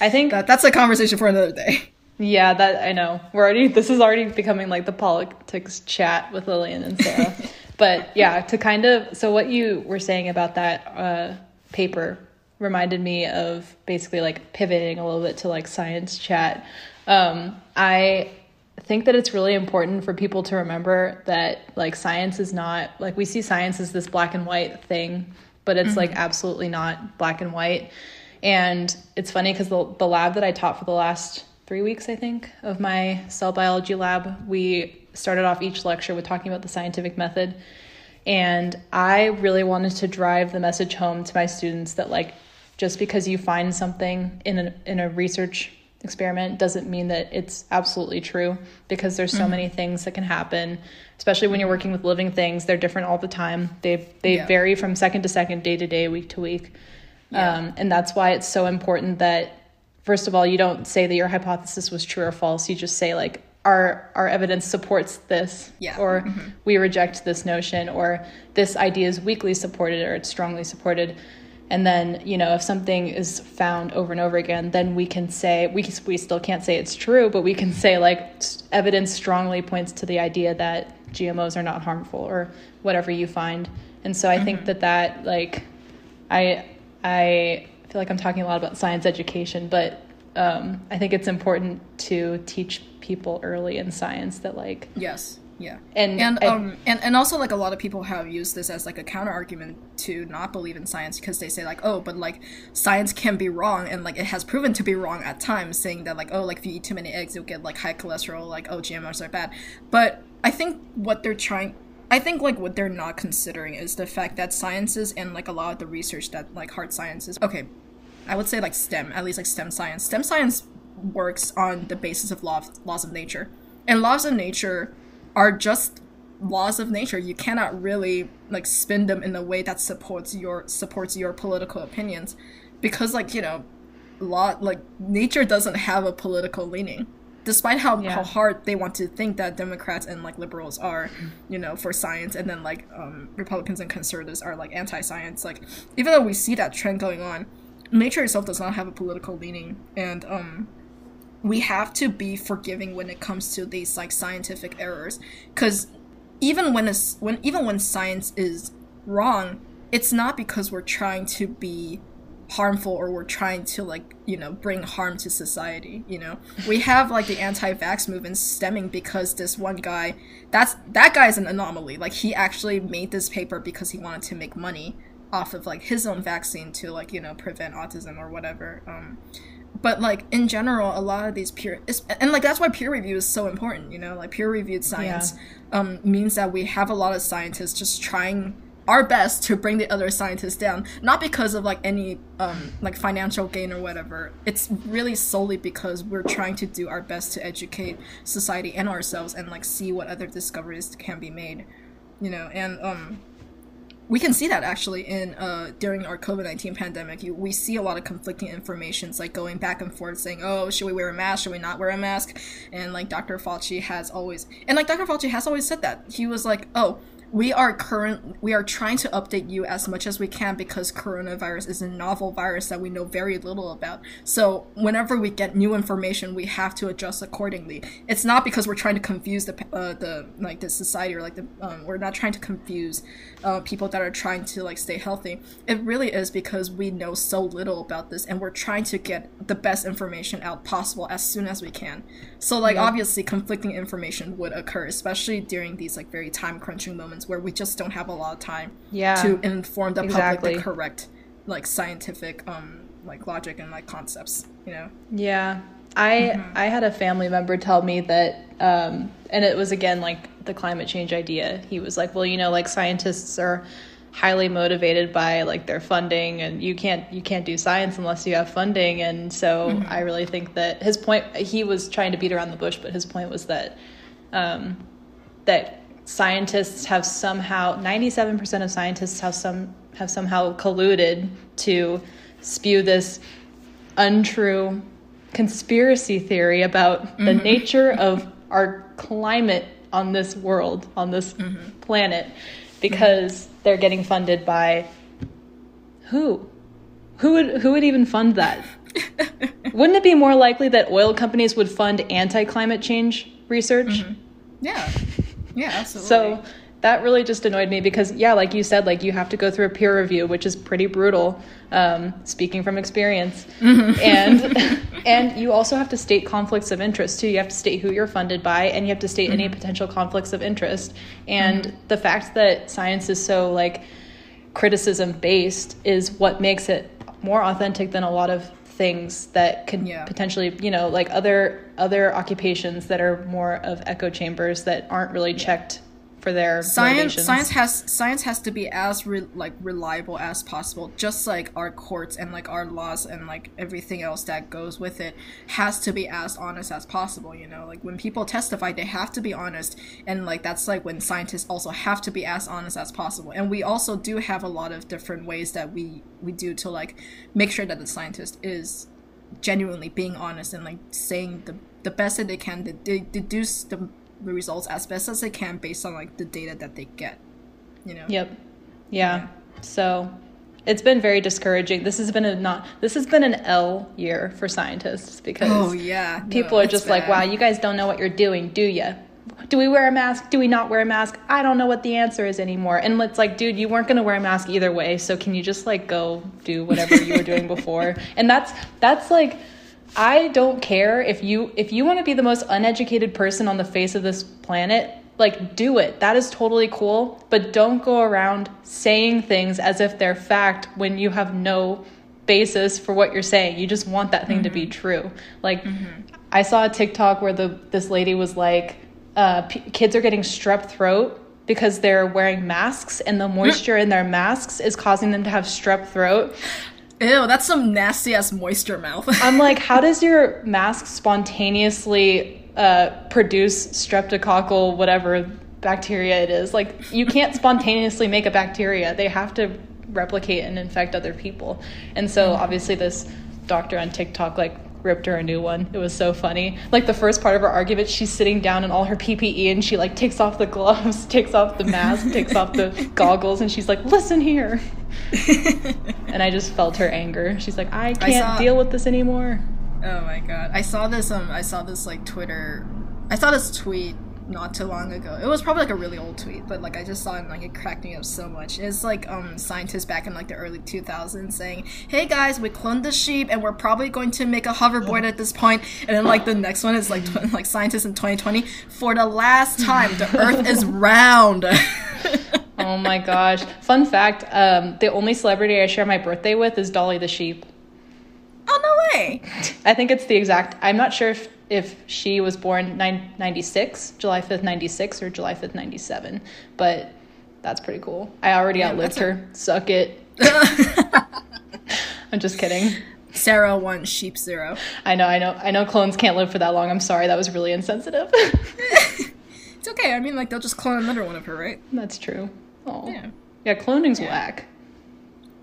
I think that, that's a conversation for another day yeah, that I know. We're already this is already becoming like the politics chat with Lillian and Sarah. but yeah, to kind of so what you were saying about that uh, paper reminded me of basically like pivoting a little bit to like science chat. Um, I think that it's really important for people to remember that like science is not like we see science as this black and white thing, but it's mm-hmm. like absolutely not black and white. And it's funny because the, the lab that I taught for the last three weeks, I think, of my cell biology lab, we started off each lecture with talking about the scientific method. And I really wanted to drive the message home to my students that, like, just because you find something in a, in a research experiment doesn't mean that it's absolutely true because there's so mm-hmm. many things that can happen especially when you're working with living things they're different all the time they they yeah. vary from second to second day to day week to week yeah. um, and that's why it's so important that first of all, you don't say that your hypothesis was true or false. You just say like our our evidence supports this Yeah. or mm-hmm. we reject this notion or this idea is weakly supported or it's strongly supported. And then you know if something is found over and over again then we can say we, we still can't say it's true but we can mm-hmm. say like evidence strongly points to the idea that gmos are not harmful or whatever you find. And so i think mm-hmm. that that like i i feel like i'm talking a lot about science education but um, i think it's important to teach people early in science that like Yes. Yeah. And and I- um and, and also like a lot of people have used this as like a counter argument to not believe in science because they say like oh but like science can be wrong and like it has proven to be wrong at times saying that like oh like if you eat too many eggs you'll get like high cholesterol like oh GMOs are bad but I think what they're trying I think like what they're not considering is the fact that sciences and like a lot of the research that like hard sciences okay I would say like STEM, at least like STEM science. STEM science works on the basis of law laws of nature. And laws of nature are just laws of nature. You cannot really like spin them in a way that supports your supports your political opinions because like, you know, law like nature doesn't have a political leaning. Despite how, Yeah. how hard they want to think that Democrats and like liberals are, you know, for science, and then like um, Republicans and conservatives are like anti-science. Like even though we see that trend going on, nature itself does not have a political leaning, and um, we have to be forgiving when it comes to these like scientific errors, because even when it's when even when science is wrong, it's not because we're trying to be harmful or we're trying to like you know bring harm to society you know? We have like the anti-vax movement stemming because this one guy that's that guy is an anomaly. Like he actually made this paper because he wanted to make money off of like his own vaccine to like you know prevent autism or whatever um but like in general a lot of these peer and like that's why peer review is so important you know like peer reviewed science um, means that we have a lot of scientists just trying our best to bring the other scientists down not because of like any um, like financial gain or whatever. It's really solely because we're trying to do our best to educate society and ourselves and like see what other discoveries can be made you know and um we can see that actually in uh, during our COVID nineteen pandemic. You, we see a lot of conflicting information, informations, like going back and forth, saying, "Oh, should we wear a mask? Should we not wear a mask?" And like Dr. Fauci has always, and like Dr. Fauci has always said that he was like, "Oh, we are current, we are trying to update you as much as we can because coronavirus is a novel virus that we know very little about. So whenever we get new information, we have to adjust accordingly. It's not because we're trying to confuse the uh, the like the society or like the um, we're not trying to confuse uh, people that are trying to like stay healthy. It really is because we know so little about this, and we're trying to get the best information out possible as soon as we can. So like obviously conflicting information would occur, especially during these like very time crunching moments where we just don't have a lot of time Yeah. to inform the Exactly. public the correct like scientific um like logic and like concepts. You know. Yeah. I I had a family member tell me that um and it was again like the climate change idea. He was like, "Well, you know, like scientists are highly motivated by like their funding and you can't you can't do science unless you have funding." And so I really think that his point he was trying to beat around the bush, but his point was that um that scientists have somehow 97% of scientists have some have somehow colluded to spew this untrue conspiracy theory about the mm-hmm. nature of our climate on this world on this mm-hmm. planet because they're getting funded by who? Who would who would even fund that? Wouldn't it be more likely that oil companies would fund anti-climate change research? Mm-hmm. Yeah. Yeah. Absolutely. so that really just annoyed me because, yeah, like you said, like you have to go through a peer review, which is pretty brutal. Um, speaking from experience, mm-hmm. and and you also have to state conflicts of interest too. You have to state who you're funded by, and you have to state any mm-hmm. potential conflicts of interest. Mm-hmm. And the fact that science is so like criticism based is what makes it more authentic than a lot of things that could Yeah. potentially you know like other other occupations that are more of echo chambers that aren't really checked for their science science has science has to be as re- like reliable as possible. Just like our courts and like our laws and like everything else that goes with it has to be as honest as possible you know? Like when people testify they have to be honest. And like that's like when scientists also have to be as honest as possible. And we also do have a lot of different ways that we we do to like make sure that the scientist is genuinely being honest and like saying the the best that they can to de- deduce the, the results as best as they can based on like the data that they get you know Yep. Yeah. So it's been very discouraging. This has been a not this has been an L year for scientists because oh yeah people No, are just like, "Wow, you guys don't know what you're doing, do you?" Do we wear a mask? Do we not wear a mask? I don't know what the answer is anymore. And it's like, dude, you weren't going to wear a mask either way, so can you just like go do whatever you were doing before? And that's that's like I don't care if you if you want to be the most uneducated person on the face of this planet, like do it. That is totally cool, but don't go around saying things as if they're fact when you have no basis for what you're saying. You just want that thing to be true. Like I saw a TikTok where the this lady was like uh, p- kids are getting strep throat because they're wearing masks and the moisture in their masks is causing them to have strep throat. Ew that's some nasty ass moisture mouth I'm like, how does your mask spontaneously uh, produce streptococcal whatever bacteria it is? Like, you can't spontaneously make a bacteria. They have to replicate and infect other people. And so, obviously, this doctor on TikTok like ripped her a new one. It was so funny. Like the first part of her argument, she's sitting down in all her PPE and she like takes off the gloves, takes off the mask, takes off the goggles, and she's like, "Listen here." and I just felt her anger. She's like, "I can't saw- deal with this anymore." Oh my god. I saw this um I saw this like Twitter I saw this tweet not too long ago. It was probably like a really old tweet, but like I just saw it and like it cracked me up so much. It's like um scientists back in like the early 2000s saying, "Hey guys, we cloned the sheep and we're probably going to make a hoverboard at this point." And then like the next one is like tw- like scientists in 2020, "For the last time, the earth is round." Oh my gosh. Fun fact um, the only celebrity I share my birthday with is Dolly the sheep. Oh no way. I think it's the exact, I'm not sure if, if she was born nine, 96, July 5th, 96, or July 5th, 97, but that's pretty cool. I already outlived that's a- her. Suck it. I'm just kidding. Sarah 1, sheep 0. I know, I know, I know clones can't live for that long. I'm sorry. That was really insensitive. It's okay. I mean like they'll just clone another one of her, right? that's true. Oh. Yeah. Yeah, cloning's whack.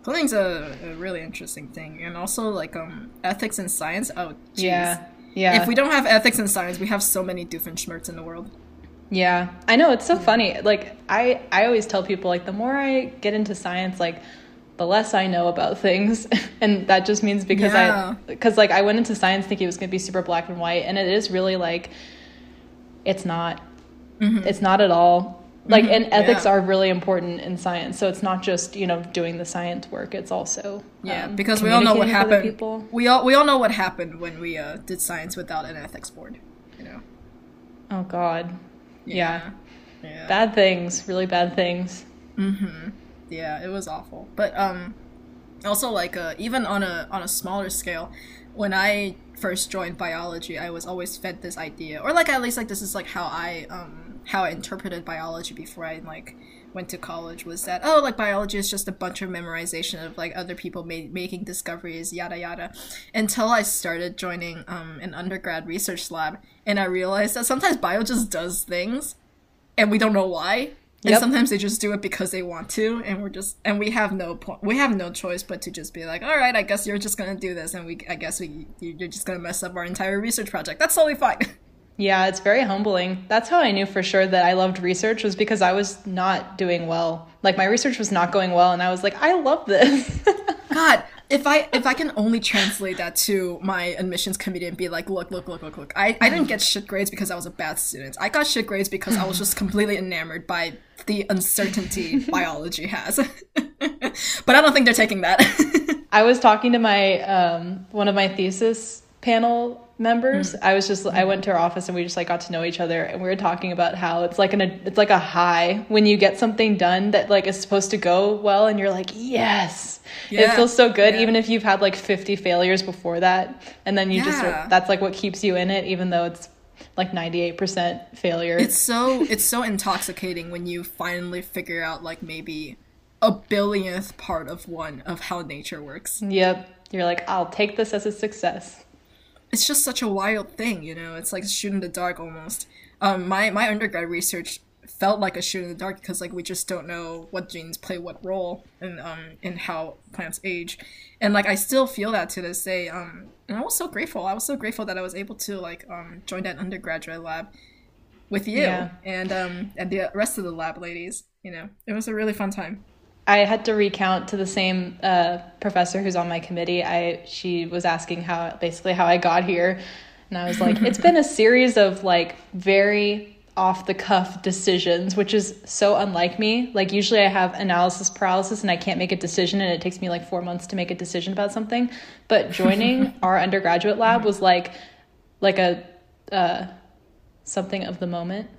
Clothing's a, a really interesting thing, and also like um ethics and science. Oh, jeez. Yeah. Yeah. If we don't have ethics and science, we have so many Doofenshmirtz in the world. Yeah, I know it's so funny. Like I, I always tell people like the more I get into science, like the less I know about things, and that just means because Yeah. I, because like I went into science thinking it was gonna be super black and white, and it is really like, it's not, it's not at all. Like and ethics yeah. are really important in science, so it's not just you know doing the science work. It's also Yeah, um, because we all know what happened. People. We all we all know what happened when we uh, did science without an ethics board. You know. Oh God, yeah. Yeah. bad things, really bad things. Mhm. Yeah, it was awful. But um also like uh even on a on a smaller scale, when I first joined biology, I was always fed this idea or like at least like this is like how I um how I interpreted biology before I like went to college was that oh like biology is just a bunch of memorization of like other people ma- making discoveries yada yada until I started joining um an undergrad research lab and I realized that sometimes bio just does things and we don't know why. And Yep. sometimes they just do it because they want to, and we're just and we have no point. We have no choice but to just be like, all right, I guess you're just gonna do this, and we, I guess we, you're just gonna mess up our entire research project. That's totally fine. Yeah, it's very humbling. That's how I knew for sure that I loved research was because I was not doing well. Like my research was not going well and I was like, I love this. God, if I if I can only translate that to my admissions committee and be like, look, look, look, look, look, I, I didn't get shit grades because I was a bad student. I got shit grades because I was just completely enamored by the uncertainty biology has. but I don't think they're taking that. I was talking to my um, one of my thesis panel members. Hmm. I was just I went to her office and we just like got to know each other and we were talking about how it's like an it's like a high when you get something done that like is supposed to go well and you're like, "Yes." it feels so good yeah. even if you've had like 50 failures before that and then you just that's like what keeps you in it even though it's like 98% failure. it's so it's so intoxicating when you finally figure out like maybe a billionth part of one of how nature works. Yep. You're like, I'll take this as a success. It's just such a wild thing, you know. It's like a shoot in the dark almost. Um, my my undergrad research felt like a shoot in the dark because like we just don't know what genes play what role in um in how plants age, and like I still feel that to this day. Um, and I was so grateful. I was so grateful that I was able to like um, join that undergraduate lab with you Yeah. and um, and the rest of the lab ladies. You know, it was a really fun time. I had to recount to the same uh, professor who's on my committee. I she was asking how basically how I got here, and I was like, it's been a series of like very off the cuff decisions, which is so unlike me. Like usually I have analysis paralysis and I can't make a decision, and it takes me like four months to make a decision about something. But joining our undergraduate lab was like like a uh, something of the moment,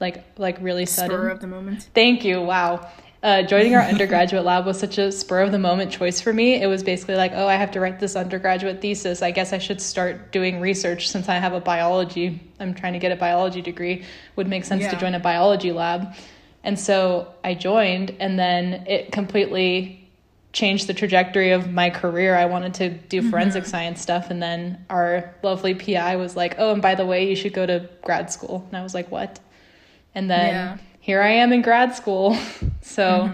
like like really sudden. Spur of the moment. Thank you. Wow. Uh, joining our undergraduate lab was such a spur of the moment choice for me. It was basically like, oh, I have to write this undergraduate thesis. I guess I should start doing research since I have a biology. I'm trying to get a biology degree. Would make sense to join a biology lab. And so I joined, and then it completely changed the trajectory of my career. I wanted to do forensic science stuff, and then our lovely PI was like, "Oh, and by the way, you should go to grad school." And I was like, "What?" And then Yeah. Here I am in grad school. so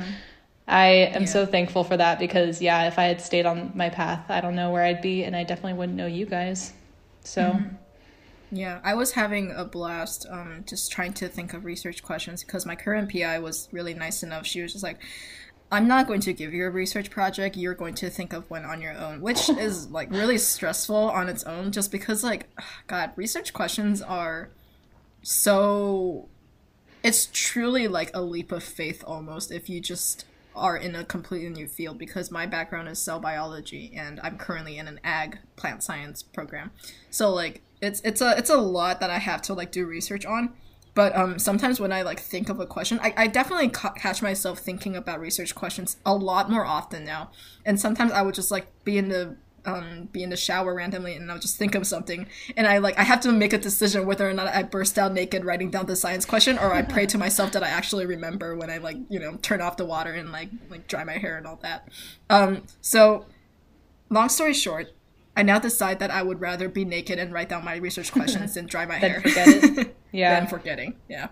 I am Yeah. so thankful for that because yeah, if I had stayed on my path, I don't know where I'd be, and I definitely wouldn't know you guys. So Yeah, I was having a blast um, just trying to think of research questions because my current PI was really nice enough. She was just like, I'm not going to give you a research project. You're going to think of one on your own, which is like really stressful on its own just because, like, God, research questions are so. It's truly like a leap of faith almost if you just are in a completely new field because my background is cell biology and I'm currently in an ag plant science program. So like it's it's a it's a lot that I have to like do research on. But um, sometimes when I like think of a question, I, I definitely ca- catch myself thinking about research questions a lot more often now. And sometimes I would just like be in the um, be in the shower randomly and I'll just think of something and I like I have to make a decision whether or not I burst out naked writing down the science question or I pray to myself that I actually remember when I like you know turn off the water and like like dry my hair and all that. Um, so long story short, I now decide that I would rather be naked and write down my research questions than dry my hair. forget it. Yeah. than forgetting. Yeah.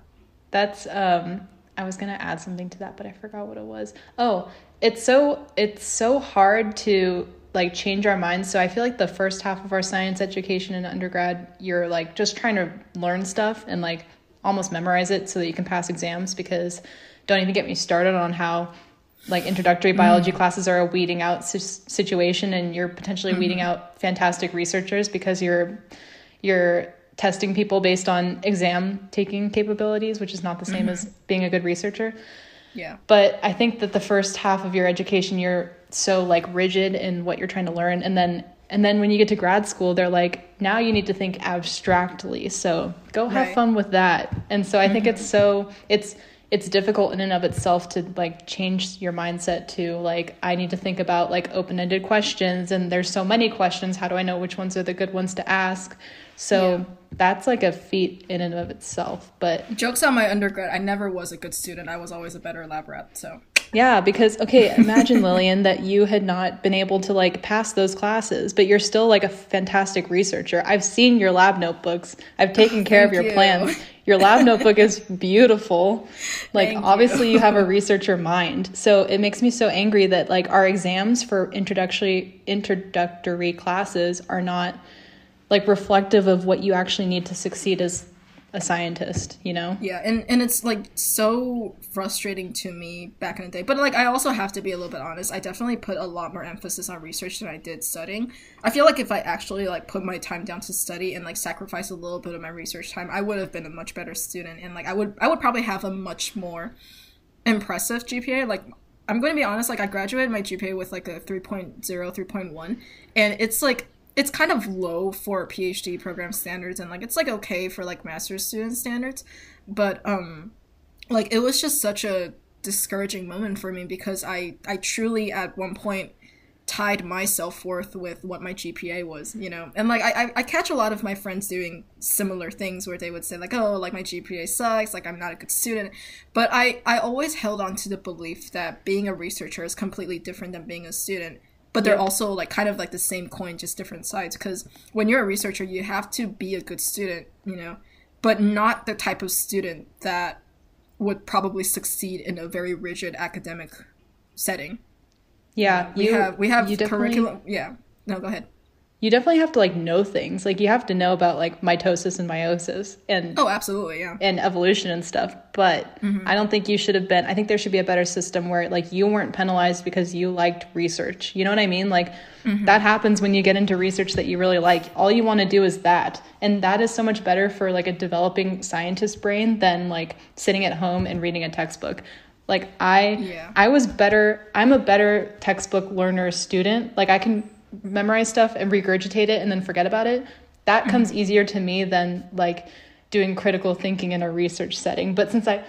That's um I was going to add something to that, but I forgot what it was. Oh, it's so it's so hard to like change our minds. So I feel like the first half of our science education in undergrad, you're like just trying to learn stuff and like almost memorize it so that you can pass exams because don't even get me started on how like introductory mm-hmm. biology classes are a weeding out si- situation and you're potentially weeding mm-hmm. out fantastic researchers because you're you're testing people based on exam taking capabilities which is not the same mm-hmm. as being a good researcher Yeah. but i think that the first half of your education you're so like rigid in what you're trying to learn and then and then when you get to grad school they're like now you need to think abstractly so go have Right. fun with that and so i think it's mm-hmm. so it's it's difficult in and of itself to like change your mindset to like i need to think about like open-ended questions and there's so many questions how do i know which ones are the good ones to ask so Yeah. that's like a feat in and of itself but Jokes on my undergrad. I never was a good student. I was always a better lab rat. So Yeah, because okay, imagine Lillian that you had not been able to like pass those classes, but you're still like a fantastic researcher. I've seen your lab notebooks. I've taken oh, care of your you. plans. Your lab notebook is beautiful. Like Thank obviously you have a researcher mind. So it makes me so angry that like our exams for introductory introductory classes are not like reflective of what you actually need to succeed as a scientist, you know? yeah, and and it's like so frustrating to me back in the day. But like I also have to be a little bit honest. I definitely put a lot more emphasis on research than I did studying. I feel like if I actually like put my time down to study and like sacrifice a little bit of my research time, I would have been a much better student and like I would I would probably have a much more impressive GPA. Like I'm going to be honest, like I graduated my GPA with like a 3.0, 3.1 and it's like it's kind of low for PhD program standards and like it's like okay for like master's student standards, but um like it was just such a discouraging moment for me because I I truly at one point tied my self worth with what my GPA was, you know. And like I, I catch a lot of my friends doing similar things where they would say like, oh, like my GPA sucks, like I'm not a good student. But I I always held on to the belief that being a researcher is completely different than being a student. But they're Yep. also like kind of like the same coin, just different sides. Because when you're a researcher, you have to be a good student, you know, but not the type of student that would probably succeed in a very rigid academic setting. Yeah, uh, We you have we have curriculum. Yeah. No, go ahead. You definitely have to like know things. Like you have to know about like mitosis and meiosis and Oh, absolutely, yeah. and evolution and stuff. But mm-hmm. I don't think you should have been. I think there should be a better system where like you weren't penalized because you liked research. You know what I mean? Like mm-hmm. that happens when you get into research that you really like. All you want to do is that, and that is so much better for like a developing scientist brain than like sitting at home and reading a textbook. Like I, Yeah. I was better. I'm a better textbook learner student. Like I can memorize stuff and regurgitate it and then forget about it. That mm-hmm. comes easier to me than like doing critical thinking in a research setting. But since I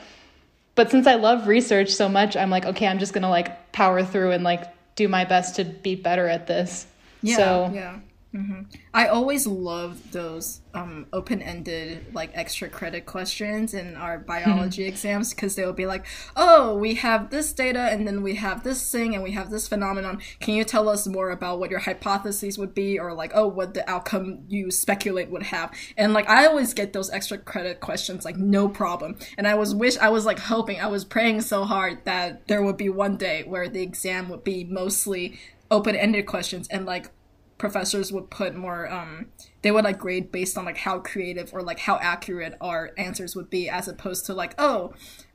but since I love research so much, I'm like, okay, I'm just going to like power through and like do my best to be better at this. Yeah, so yeah. Hmm I always loved those um, open-ended, like extra credit questions in our biology exams because they would be like, "Oh, we have this data, and then we have this thing, and we have this phenomenon. Can you tell us more about what your hypotheses would be, or like, oh, what the outcome you speculate would have?" And like, I always get those extra credit questions, like, no problem. And I was wish I was like hoping, I was praying so hard that there would be one day where the exam would be mostly open-ended questions and like professors would put more um they would like grade based on like how creative or like how accurate our answers would be as opposed to like oh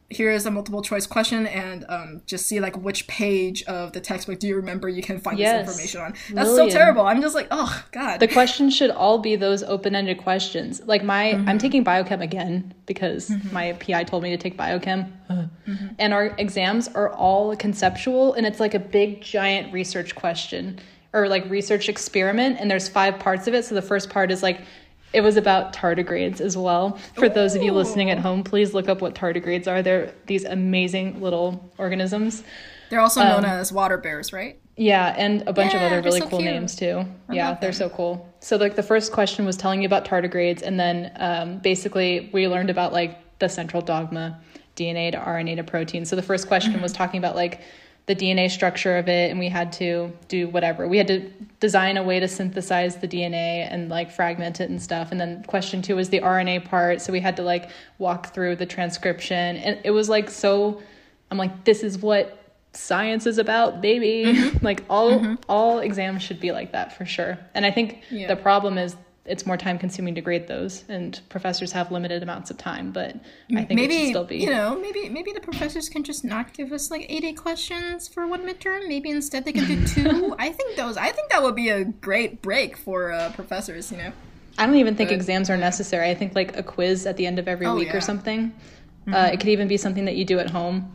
here is a multiple choice question and um just see like which page of the textbook do you remember you can find Yes. this information on that's Lillian. so terrible i'm just like oh god the questions should all be those open-ended questions. Like my I'm taking biochem again because my PI told me to take biochem. And our exams are all conceptual and it's like a big giant research question or like research experiment and there's five parts of it. So the first part is like it was about tardigrades as well. For those of you listening at home, please look up what tardigrades are. They're these amazing little organisms. they're also known Um, as water bears right Yeah, and a bunch of other really so cool cute. names too. yeah, they're so cool. So like the first question was telling you about tardigrades, and then um, basically we learned about like the central dogma, DNA to RNA to protein. So the first question was talking about like the DNA structure of it, and we had to do whatever. We had to design a way to synthesize the DNA and like fragment it and stuff. And then question two was the RNA part, so we had to like walk through the transcription, and it was like so. I'm like, this is what science is about baby Mm-hmm. like all all exams should be like that for sure and i think Yeah. the problem is it's more time consuming to grade those and professors have limited amounts of time but i think it should maybe still be you know maybe maybe the professors can just not give us like eight 80 questions for one midterm. Maybe instead they can do two. I think those i think that would be a great break for uh, professors you know? I don't even think But- exams are necessary. I think like a quiz at the end of every Oh, week yeah. Mm-hmm. or something uh, it could even be something that you do at home.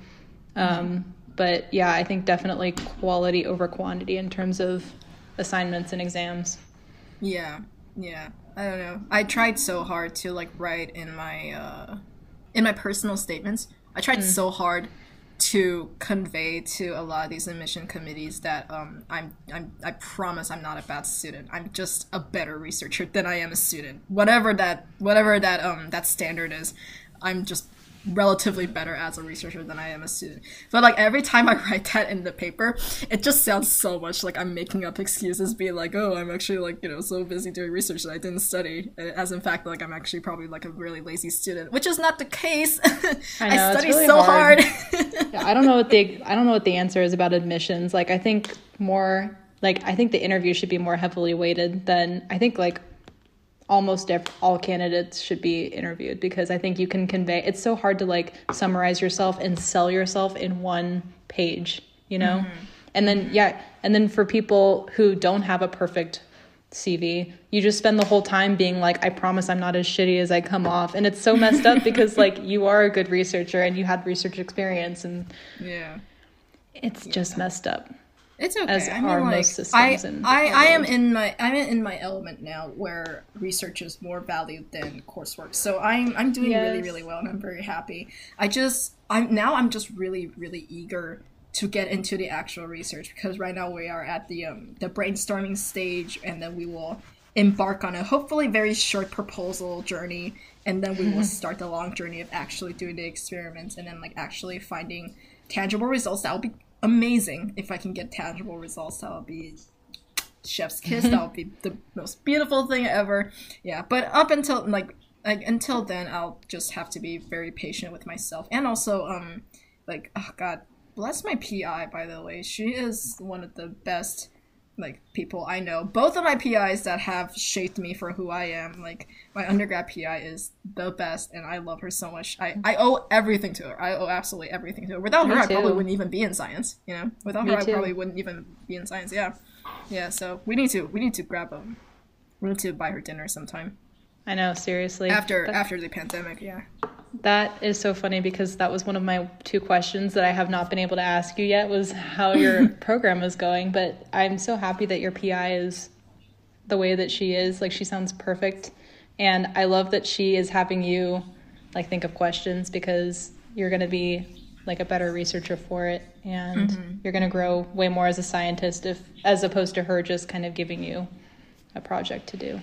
Um, but yeah i think definitely quality over quantity in terms of assignments and exams. Yeah, yeah. I don't know. I tried so hard to like write in my uh in my personal statements. I tried so hard to convey to a lot of these admission committees that um I'm I'm I promise I'm not a bad student. I'm just a better researcher than I am a student. Whatever that whatever that um that standard is, I'm just relatively better as a researcher than I am a student. But like every time I write that in the paper, it just sounds so much like I'm making up excuses, being like, "Oh, I'm actually like you know so busy doing research that I didn't study," uh, as in fact like I'm actually probably like a really lazy student, which is not the case. I, know, it's study really so hard. hard. Yeah, I don't know what the I don't know what the answer is about admissions. Like I think more like I think the interview should be more heavily weighted than I think like almost ev- all candidates should be interviewed because I think you can convey it's so hard to like summarize yourself and sell yourself in one page, you know? Mm-hmm. And then yeah, and then for people who don't have a perfect CV, you just spend the whole time being like, I promise I'm not as shitty as I come off. And it's so messed up because like you are a good researcher and you had research experience and yeah. it's just messed up. It's okay. as I mean, are like, most systems. I, in I, I am in my I'm in my element now where research is more valued than coursework. So I'm I'm doing really really well and I'm very happy. I just I'm now I'm just really really eager to get into the actual research because right now we are at the um the brainstorming stage and then we will embark on a hopefully very short proposal journey and then we will start the long journey of actually doing the experiments and then like actually finding tangible results that will be amazing. If i can get tangible results that will be chef's kiss. That would be the most beautiful thing ever. Yeah but up until like like until then i'll just have to be very patient with myself. And also um like oh god bless my pi by the way. She is one of the best like people I know. Both of my PIs that have shaped me for who I am. Like my undergrad PI is the best, and I love her so much. I I owe everything to her. I owe absolutely everything to her. Without Me her, I probably wouldn't even be in science. You know, without Me her, I probably wouldn't even be in science. Yeah, yeah. So we need to we need to grab um we need to buy her dinner sometime I know, seriously. after That- after the pandemic. Yeah. That is so funny because that was one of my two questions that I have not been able to ask you yet was how your program is going. But I'm so happy that your PI is the way that she is. Like she sounds perfect. And I love that she is having you like think of questions because you're gonna be like a better researcher for it and mm-hmm. you're gonna grow way more as a scientist if as opposed to her just kind of giving you a project to do.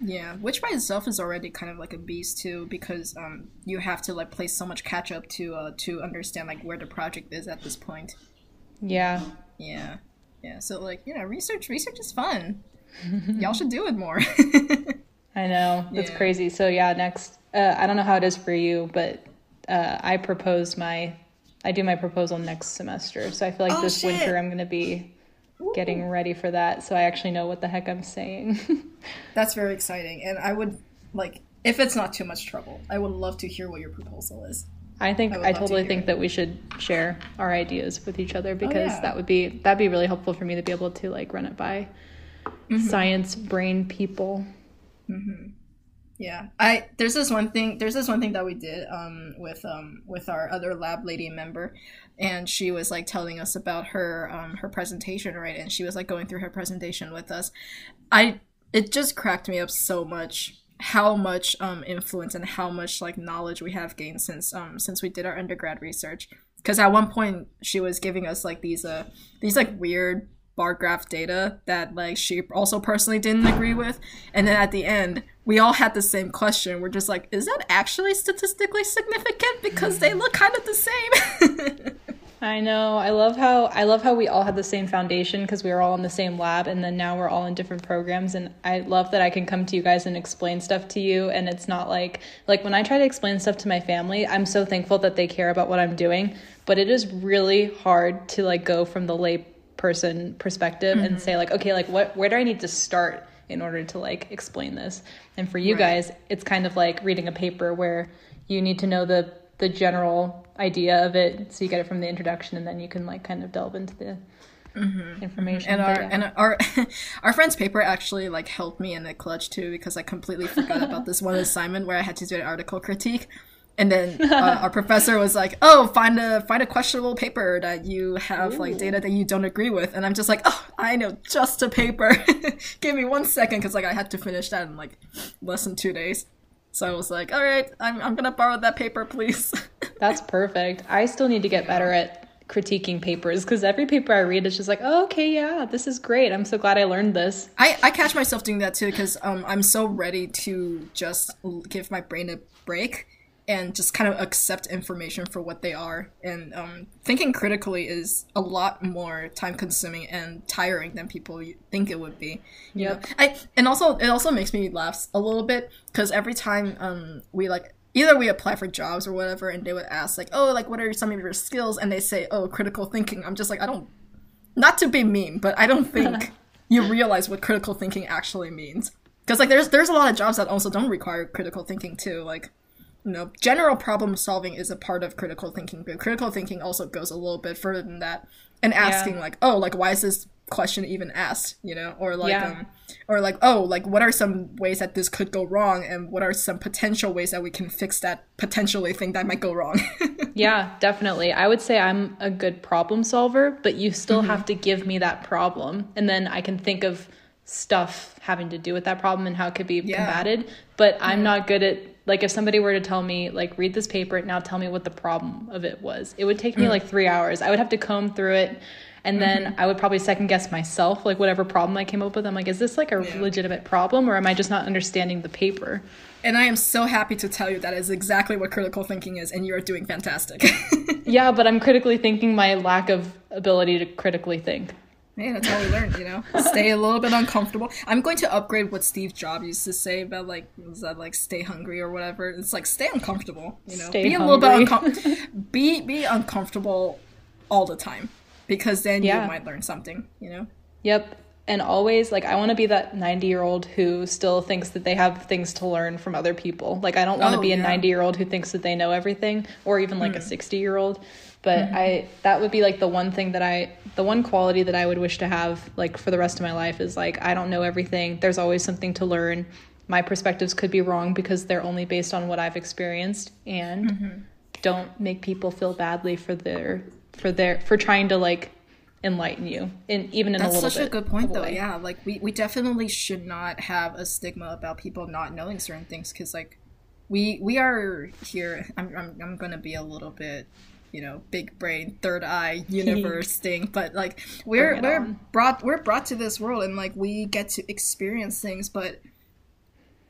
Yeah, which by itself is already kind of like a beast too, because um, you have to like play so much catch up to uh, to understand like where the project is at this point. Yeah. Yeah, yeah. So like you know, research research is fun. Y'all should do it more. I know that's Yeah. crazy. So yeah, next uh, I don't know how it is for you, but uh, I propose my I do my proposal next semester. So I feel like Oh, this shit. winter I'm going to be getting ready for that. So I actually know what the heck I'm saying. That's very exciting, and I would like if it's not too much trouble. I would love to hear what your proposal is. I think I I, love to totally think it. that we should share our ideas with each other because yeah. that would be that'd be really helpful for me to be able to like run it by Mm-hmm. science brain people. Yeah, I there's this one thing there's this one thing that we did um with um with our other lab lady member, and she was like telling us about her um her presentation right, and she was like going through her presentation with us. I it just cracked me up so much how much um influence and how much like knowledge we have gained since um since we did our undergrad research. Because at one point she was giving us like these uh these like weird bar graph data that like she also personally didn't agree with and then at the end we all had the same question. We're just like is that actually statistically significant? Because they look kind of the same. I know. I love how I love how we all had the same foundation because we were all in the same lab and then now we're all in different programs. And I love that I can come to you guys and explain stuff to you. And it's not like like when I try to explain stuff to my family, I'm so thankful that they care about what I'm doing, but it is really hard to like go from the lay person perspective and mm-hmm. say like okay, like what where do I need to start in order to like explain this? And for you Right. guys, it's kind of like reading a paper where you need to know the the general idea of it so you get it from the introduction and then you can like kind of delve into the mm-hmm. information mm-hmm. and our yeah. and our our friend's paper actually like helped me in the clutch too because I completely forgot about this one assignment where I had to do an article critique. And then uh, our professor was like, "Oh, find a find a questionable paper that you have like data that you don't agree with." And I'm just like, "Oh, I know just a paper. Give me one second, because like I had to finish that in like less than two days." So I was like, "All right, I'm I'm gonna borrow that paper, please." that's perfect i still need to get better at critiquing papers because every paper i read is just like oh, okay yeah this is great i'm so glad i learned this I, I catch myself doing that too because um, I'm so ready to just give my brain a break and just kind of accept information for what they are. And um, thinking critically is a lot more time consuming and tiring than people think it would be. Yeah. I and also it also makes me laugh a little bit because every time um, we like either we apply for jobs or whatever and they would ask like oh like what are some of your skills and they say oh critical thinking i'm just like i don't not to be mean, but I don't think you realize what critical thinking actually means. Because like there's there's a lot of jobs that also don't require critical thinking too. Like you know, general problem solving is a part of critical thinking, but critical thinking also goes a little bit further than that. And asking like, oh, like why is this question even asked? You know, or like Yeah. um or like, oh, like what are some ways that this could go wrong and what are some potential ways that we can fix that potentially thing that might go wrong? Yeah, definitely. I would say I'm a good problem solver, but you still Mm-hmm. have to give me that problem. And then I can think of stuff having to do with that problem and how it could be Yeah. combated. But I'm not good at, like, if somebody were to tell me, like, read this paper, now tell me what the problem of it was, it would take me Mm. like three hours. I would have to comb through it. And then Mm-hmm. I would probably second guess myself, like, whatever problem I came up with. I'm like, is this like a Yeah. legitimate problem or am I just not understanding the paper? and I am so happy to tell you that is exactly what critical thinking is, and you are doing fantastic. Yeah, but I'm critically thinking my lack of ability to critically think. Hey, that's how we learn, you know. Stay a little bit uncomfortable. I'm going to upgrade what Steve Jobs used to say about like was that like stay hungry or whatever. It's like stay uncomfortable, you know. Stay be a little bit uncomfortable. be be uncomfortable all the time because then Yeah. you might learn something, you know. Yep. and always like I want to be that 90 year old who still thinks that they have things to learn from other people. Like I don't want to Oh, be a yeah. 90 year old who thinks that they know everything or even like a hmm. 60 But mm-hmm. I that would be like the one thing that I the one quality that I would wish to have like for the rest of my life is like I don't know everything. There's always something to learn. My perspectives could be wrong because they're only based on what I've experienced and mm-hmm. don't make people feel badly for their for their for trying to like enlighten you in even in a little That's such a good point, though. way. Yeah, like we, we definitely should not have a stigma about people not knowing certain things because, like, we we are here. I'm, I'm I'm gonna be a little bit, you know, big brain, third eye universe thing, but like we're we're on. brought we're brought to this world and like we get to experience things, but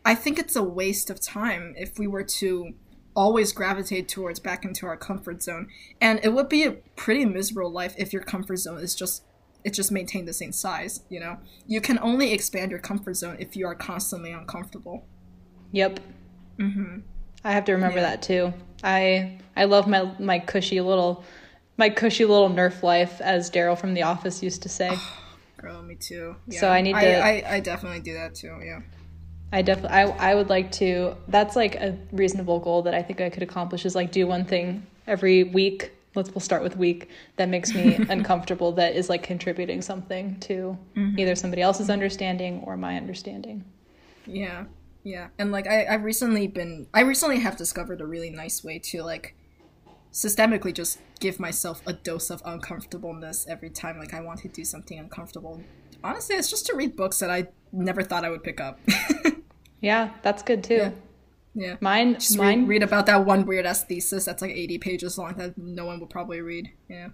I think it's a waste of time if we were to always gravitate towards back into our comfort zone. And it would be a pretty miserable life if your comfort zone is just it just maintained the same size, you know? You can only expand your comfort zone if you are constantly uncomfortable. Yep. Mm-hmm. I have to remember that too. I I love my my cushy little my cushy little Nerf life, as Darryl from The Office used to say. Girl, oh, me too. Yeah. So I need to- I, I definitely do that too, yeah. I definitely I I would like to. That's like a reasonable goal that I think I could accomplish. Is like do one thing every week. Let's we'll start with week that makes me uncomfortable. That is like contributing something to mm-hmm. either somebody else's understanding or my understanding. Yeah, yeah, and like I, I've recently been, I recently have discovered a really nice way to like systemically just give myself a dose of uncomfortableness every time like I want to do something uncomfortable. Honestly, it's just to read books that I never thought I would pick up. Yeah, that's good too. Yeah. yeah, Mine, just mine, read, read about that one weird ass thesis that's like eighty pages long that no one will probably read. Yeah.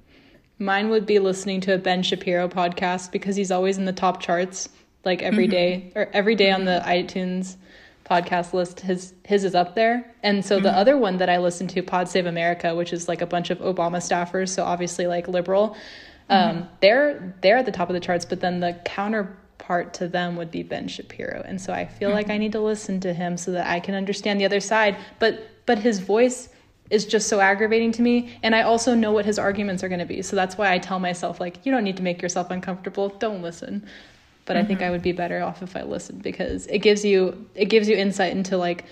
Mine would be listening to a Ben Shapiro podcast because he's always in the top charts, like every mm-hmm. day or every day on the mm-hmm. iTunes podcast list. His his is up there, and so the mm-hmm. other one that I listen to, Pod Save America, which is like a bunch of Obama staffers, so obviously like liberal. Mm-hmm. Um, they're they're at the top of the charts, but then the counterpart to them would be Ben Shapiro, and so I feel like mm-hmm. I need to listen to him so that I can understand the other side. But but his voice is just so aggravating to me and i also know what his arguments are going to be so that's why i tell myself like you don't need to make yourself uncomfortable don't listen but i think i would be better off if i listened because it gives you it gives you insight into like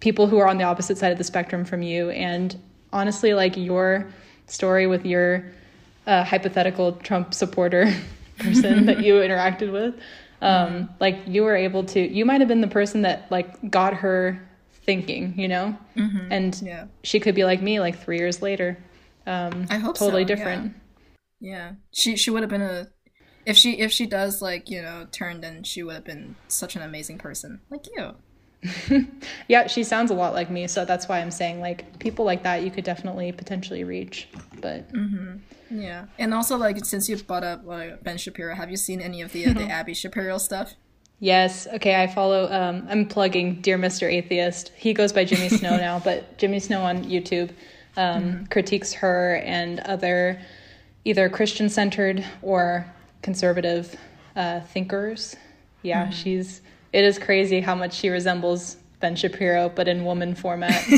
people who are on the opposite side of the spectrum from you and honestly like your story with your uh, hypothetical trump supporter person that you interacted with um, like you were able to you might have been the person that like got her thinking you know? And Yeah. she could be like me like three years later. Um I hope totally so, yeah. different. Yeah, she she would have been a if she if she does like you know turn, then she would have been such an amazing person. Like you. yeah she sounds a lot like me so that's why i'm saying like people like that you could definitely potentially reach but Yeah, and also like since you brought up like Ben Shapiro, have you seen any of the uh, the Abby Shapiro stuff? yes. Okay i follow um i'm plugging dear mr atheist. He goes by jimmy snow now but jimmy snow on youtube um critiques her and other either christian centered or conservative uh thinkers. Yeah she's it is crazy how much she resembles ben shapiro but in woman format.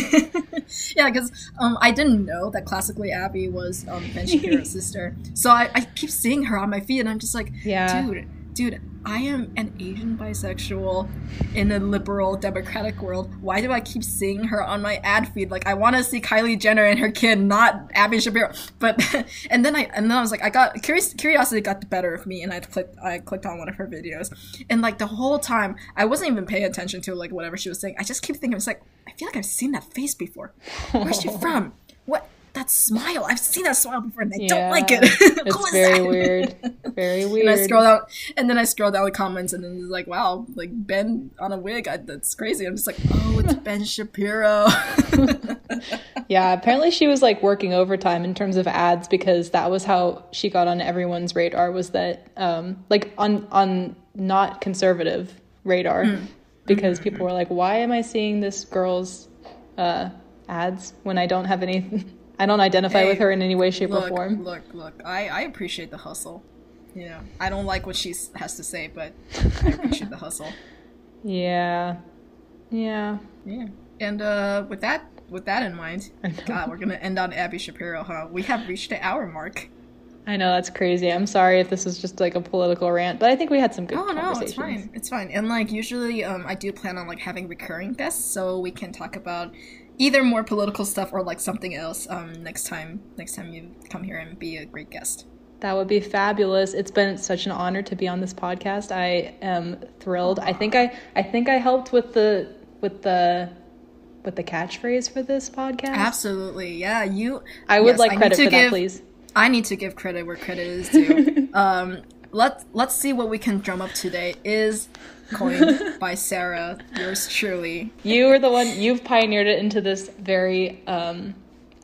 Yeah, because um, I didn't know that classically Abby was um, Ben Shapiro's sister, so I, I keep seeing her on my feed, and I'm just like, Yeah. dude, dude, I am an Asian bisexual in a liberal democratic world. Why do I keep seeing her on my ad feed? Like, I want to see Kylie Jenner and her kid, not Abby Shapiro. But and then I and then I was like, I got curious, curiosity got the better of me, and I clicked I clicked on one of her videos, and like the whole time I wasn't even paying attention to like whatever she was saying. I just keep thinking, it's like I feel like I've seen that face before. Where's she from? What? That smile. I've seen that smile before and I don't like it. It's very that? weird very weird And I scroll down, and then I scroll down the comments, and then it's like, wow, like Ben on a wig. I, that's crazy. I'm just like, oh, it's Ben Shapiro. Yeah, apparently she was like working overtime in terms of ads because that was how she got on everyone's radar was that um like on on not conservative radar Hmm. because people were like why am I seeing this girl's uh ads when I don't have any I don't identify Hey, with her in any way shape look, or form. look, look. I, I appreciate the hustle. You know, I don't like what she has to say, but I appreciate the hustle. Yeah. Yeah. Yeah. And uh, with that with that in mind, God, we're gonna end on Abby Shapiro, huh? We have reached the hour mark. I know that's crazy. I'm sorry if this was just like a political rant, but I think we had some good Oh no, it's fine. It's fine. And like usually, um, I do plan on like having recurring guests, so we can talk about either more political stuff or like something else. Um, next time, next time you come here and be a great guest. That would be fabulous. It's been such an honor to be on this podcast. I am thrilled. I think I I think I helped with the with the with the catchphrase for this podcast. Absolutely, yeah. You. I would yes, like credit to for that, give- please. I need to give credit where credit is due. um, let's let's see what we can drum up today. Is coined by Sarah, yours truly. You were the one you've pioneered it into this very um,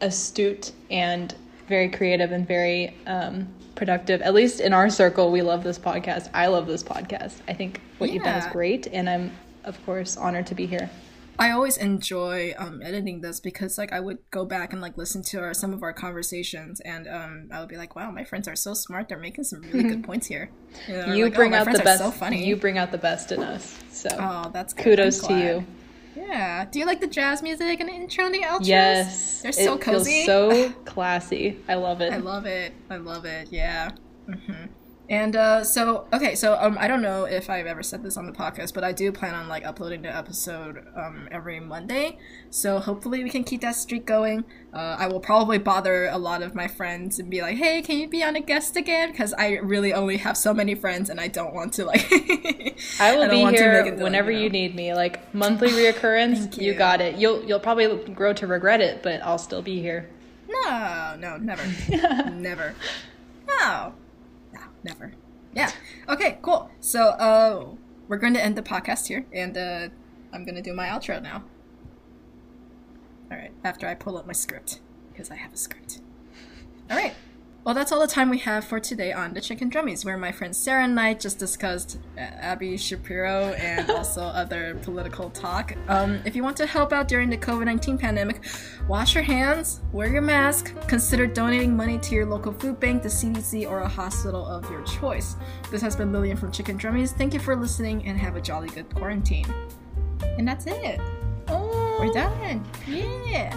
astute and very creative and very um, productive. At least in our circle, we love this podcast. I love this podcast. I think what you've done is great, and I'm of course honored to be here. I always enjoy um, editing this because like I would go back and like listen to our, some of our conversations and um, I would be like, wow, my friends are so smart. They're making some really good points here. You, know, You like, "Oh, bring my out the best. So funny. You bring out the best in us. So oh, that's good. kudos to you. Yeah. Do you like the jazz music and the intro and the outros? Yes, They're so cozy. so classy. I love it. I love it. I love it. Yeah. hmm And uh, so, okay, so um, I don't know if I've ever said this on the podcast, but I do plan on like uploading the episode um, every Monday. So hopefully we can keep that streak going. Uh, I will probably bother a lot of my friends and be like, "Hey, can you be on a guest again?" Because I really only have so many friends, and I don't want to like. I will don't be here make it, whenever know. you need me. Like monthly reoccurrence, you. you. got it. You'll you'll probably grow to regret it, but I'll still be here. No, no, never. never. No. Never. Yeah. Okay, cool. So, uh, we're going to end the podcast here, and uh, I'm going to do my outro now. All right, after I pull up my script, because I have a script. All right. Well, that's all the time we have for today on the Chicken Drummies, where my friend Sarah and I just discussed uh, Abby Shapiro and also other political talk. Um, if you want to help out during the COVID 19 pandemic, wash your hands, wear your mask, consider donating money to your local food bank, the CDC, or a hospital of your choice. This has been Lillian from Chicken Drummies. Thank you for listening and have a jolly good quarantine. And that's it. Oh. We're done. Yeah.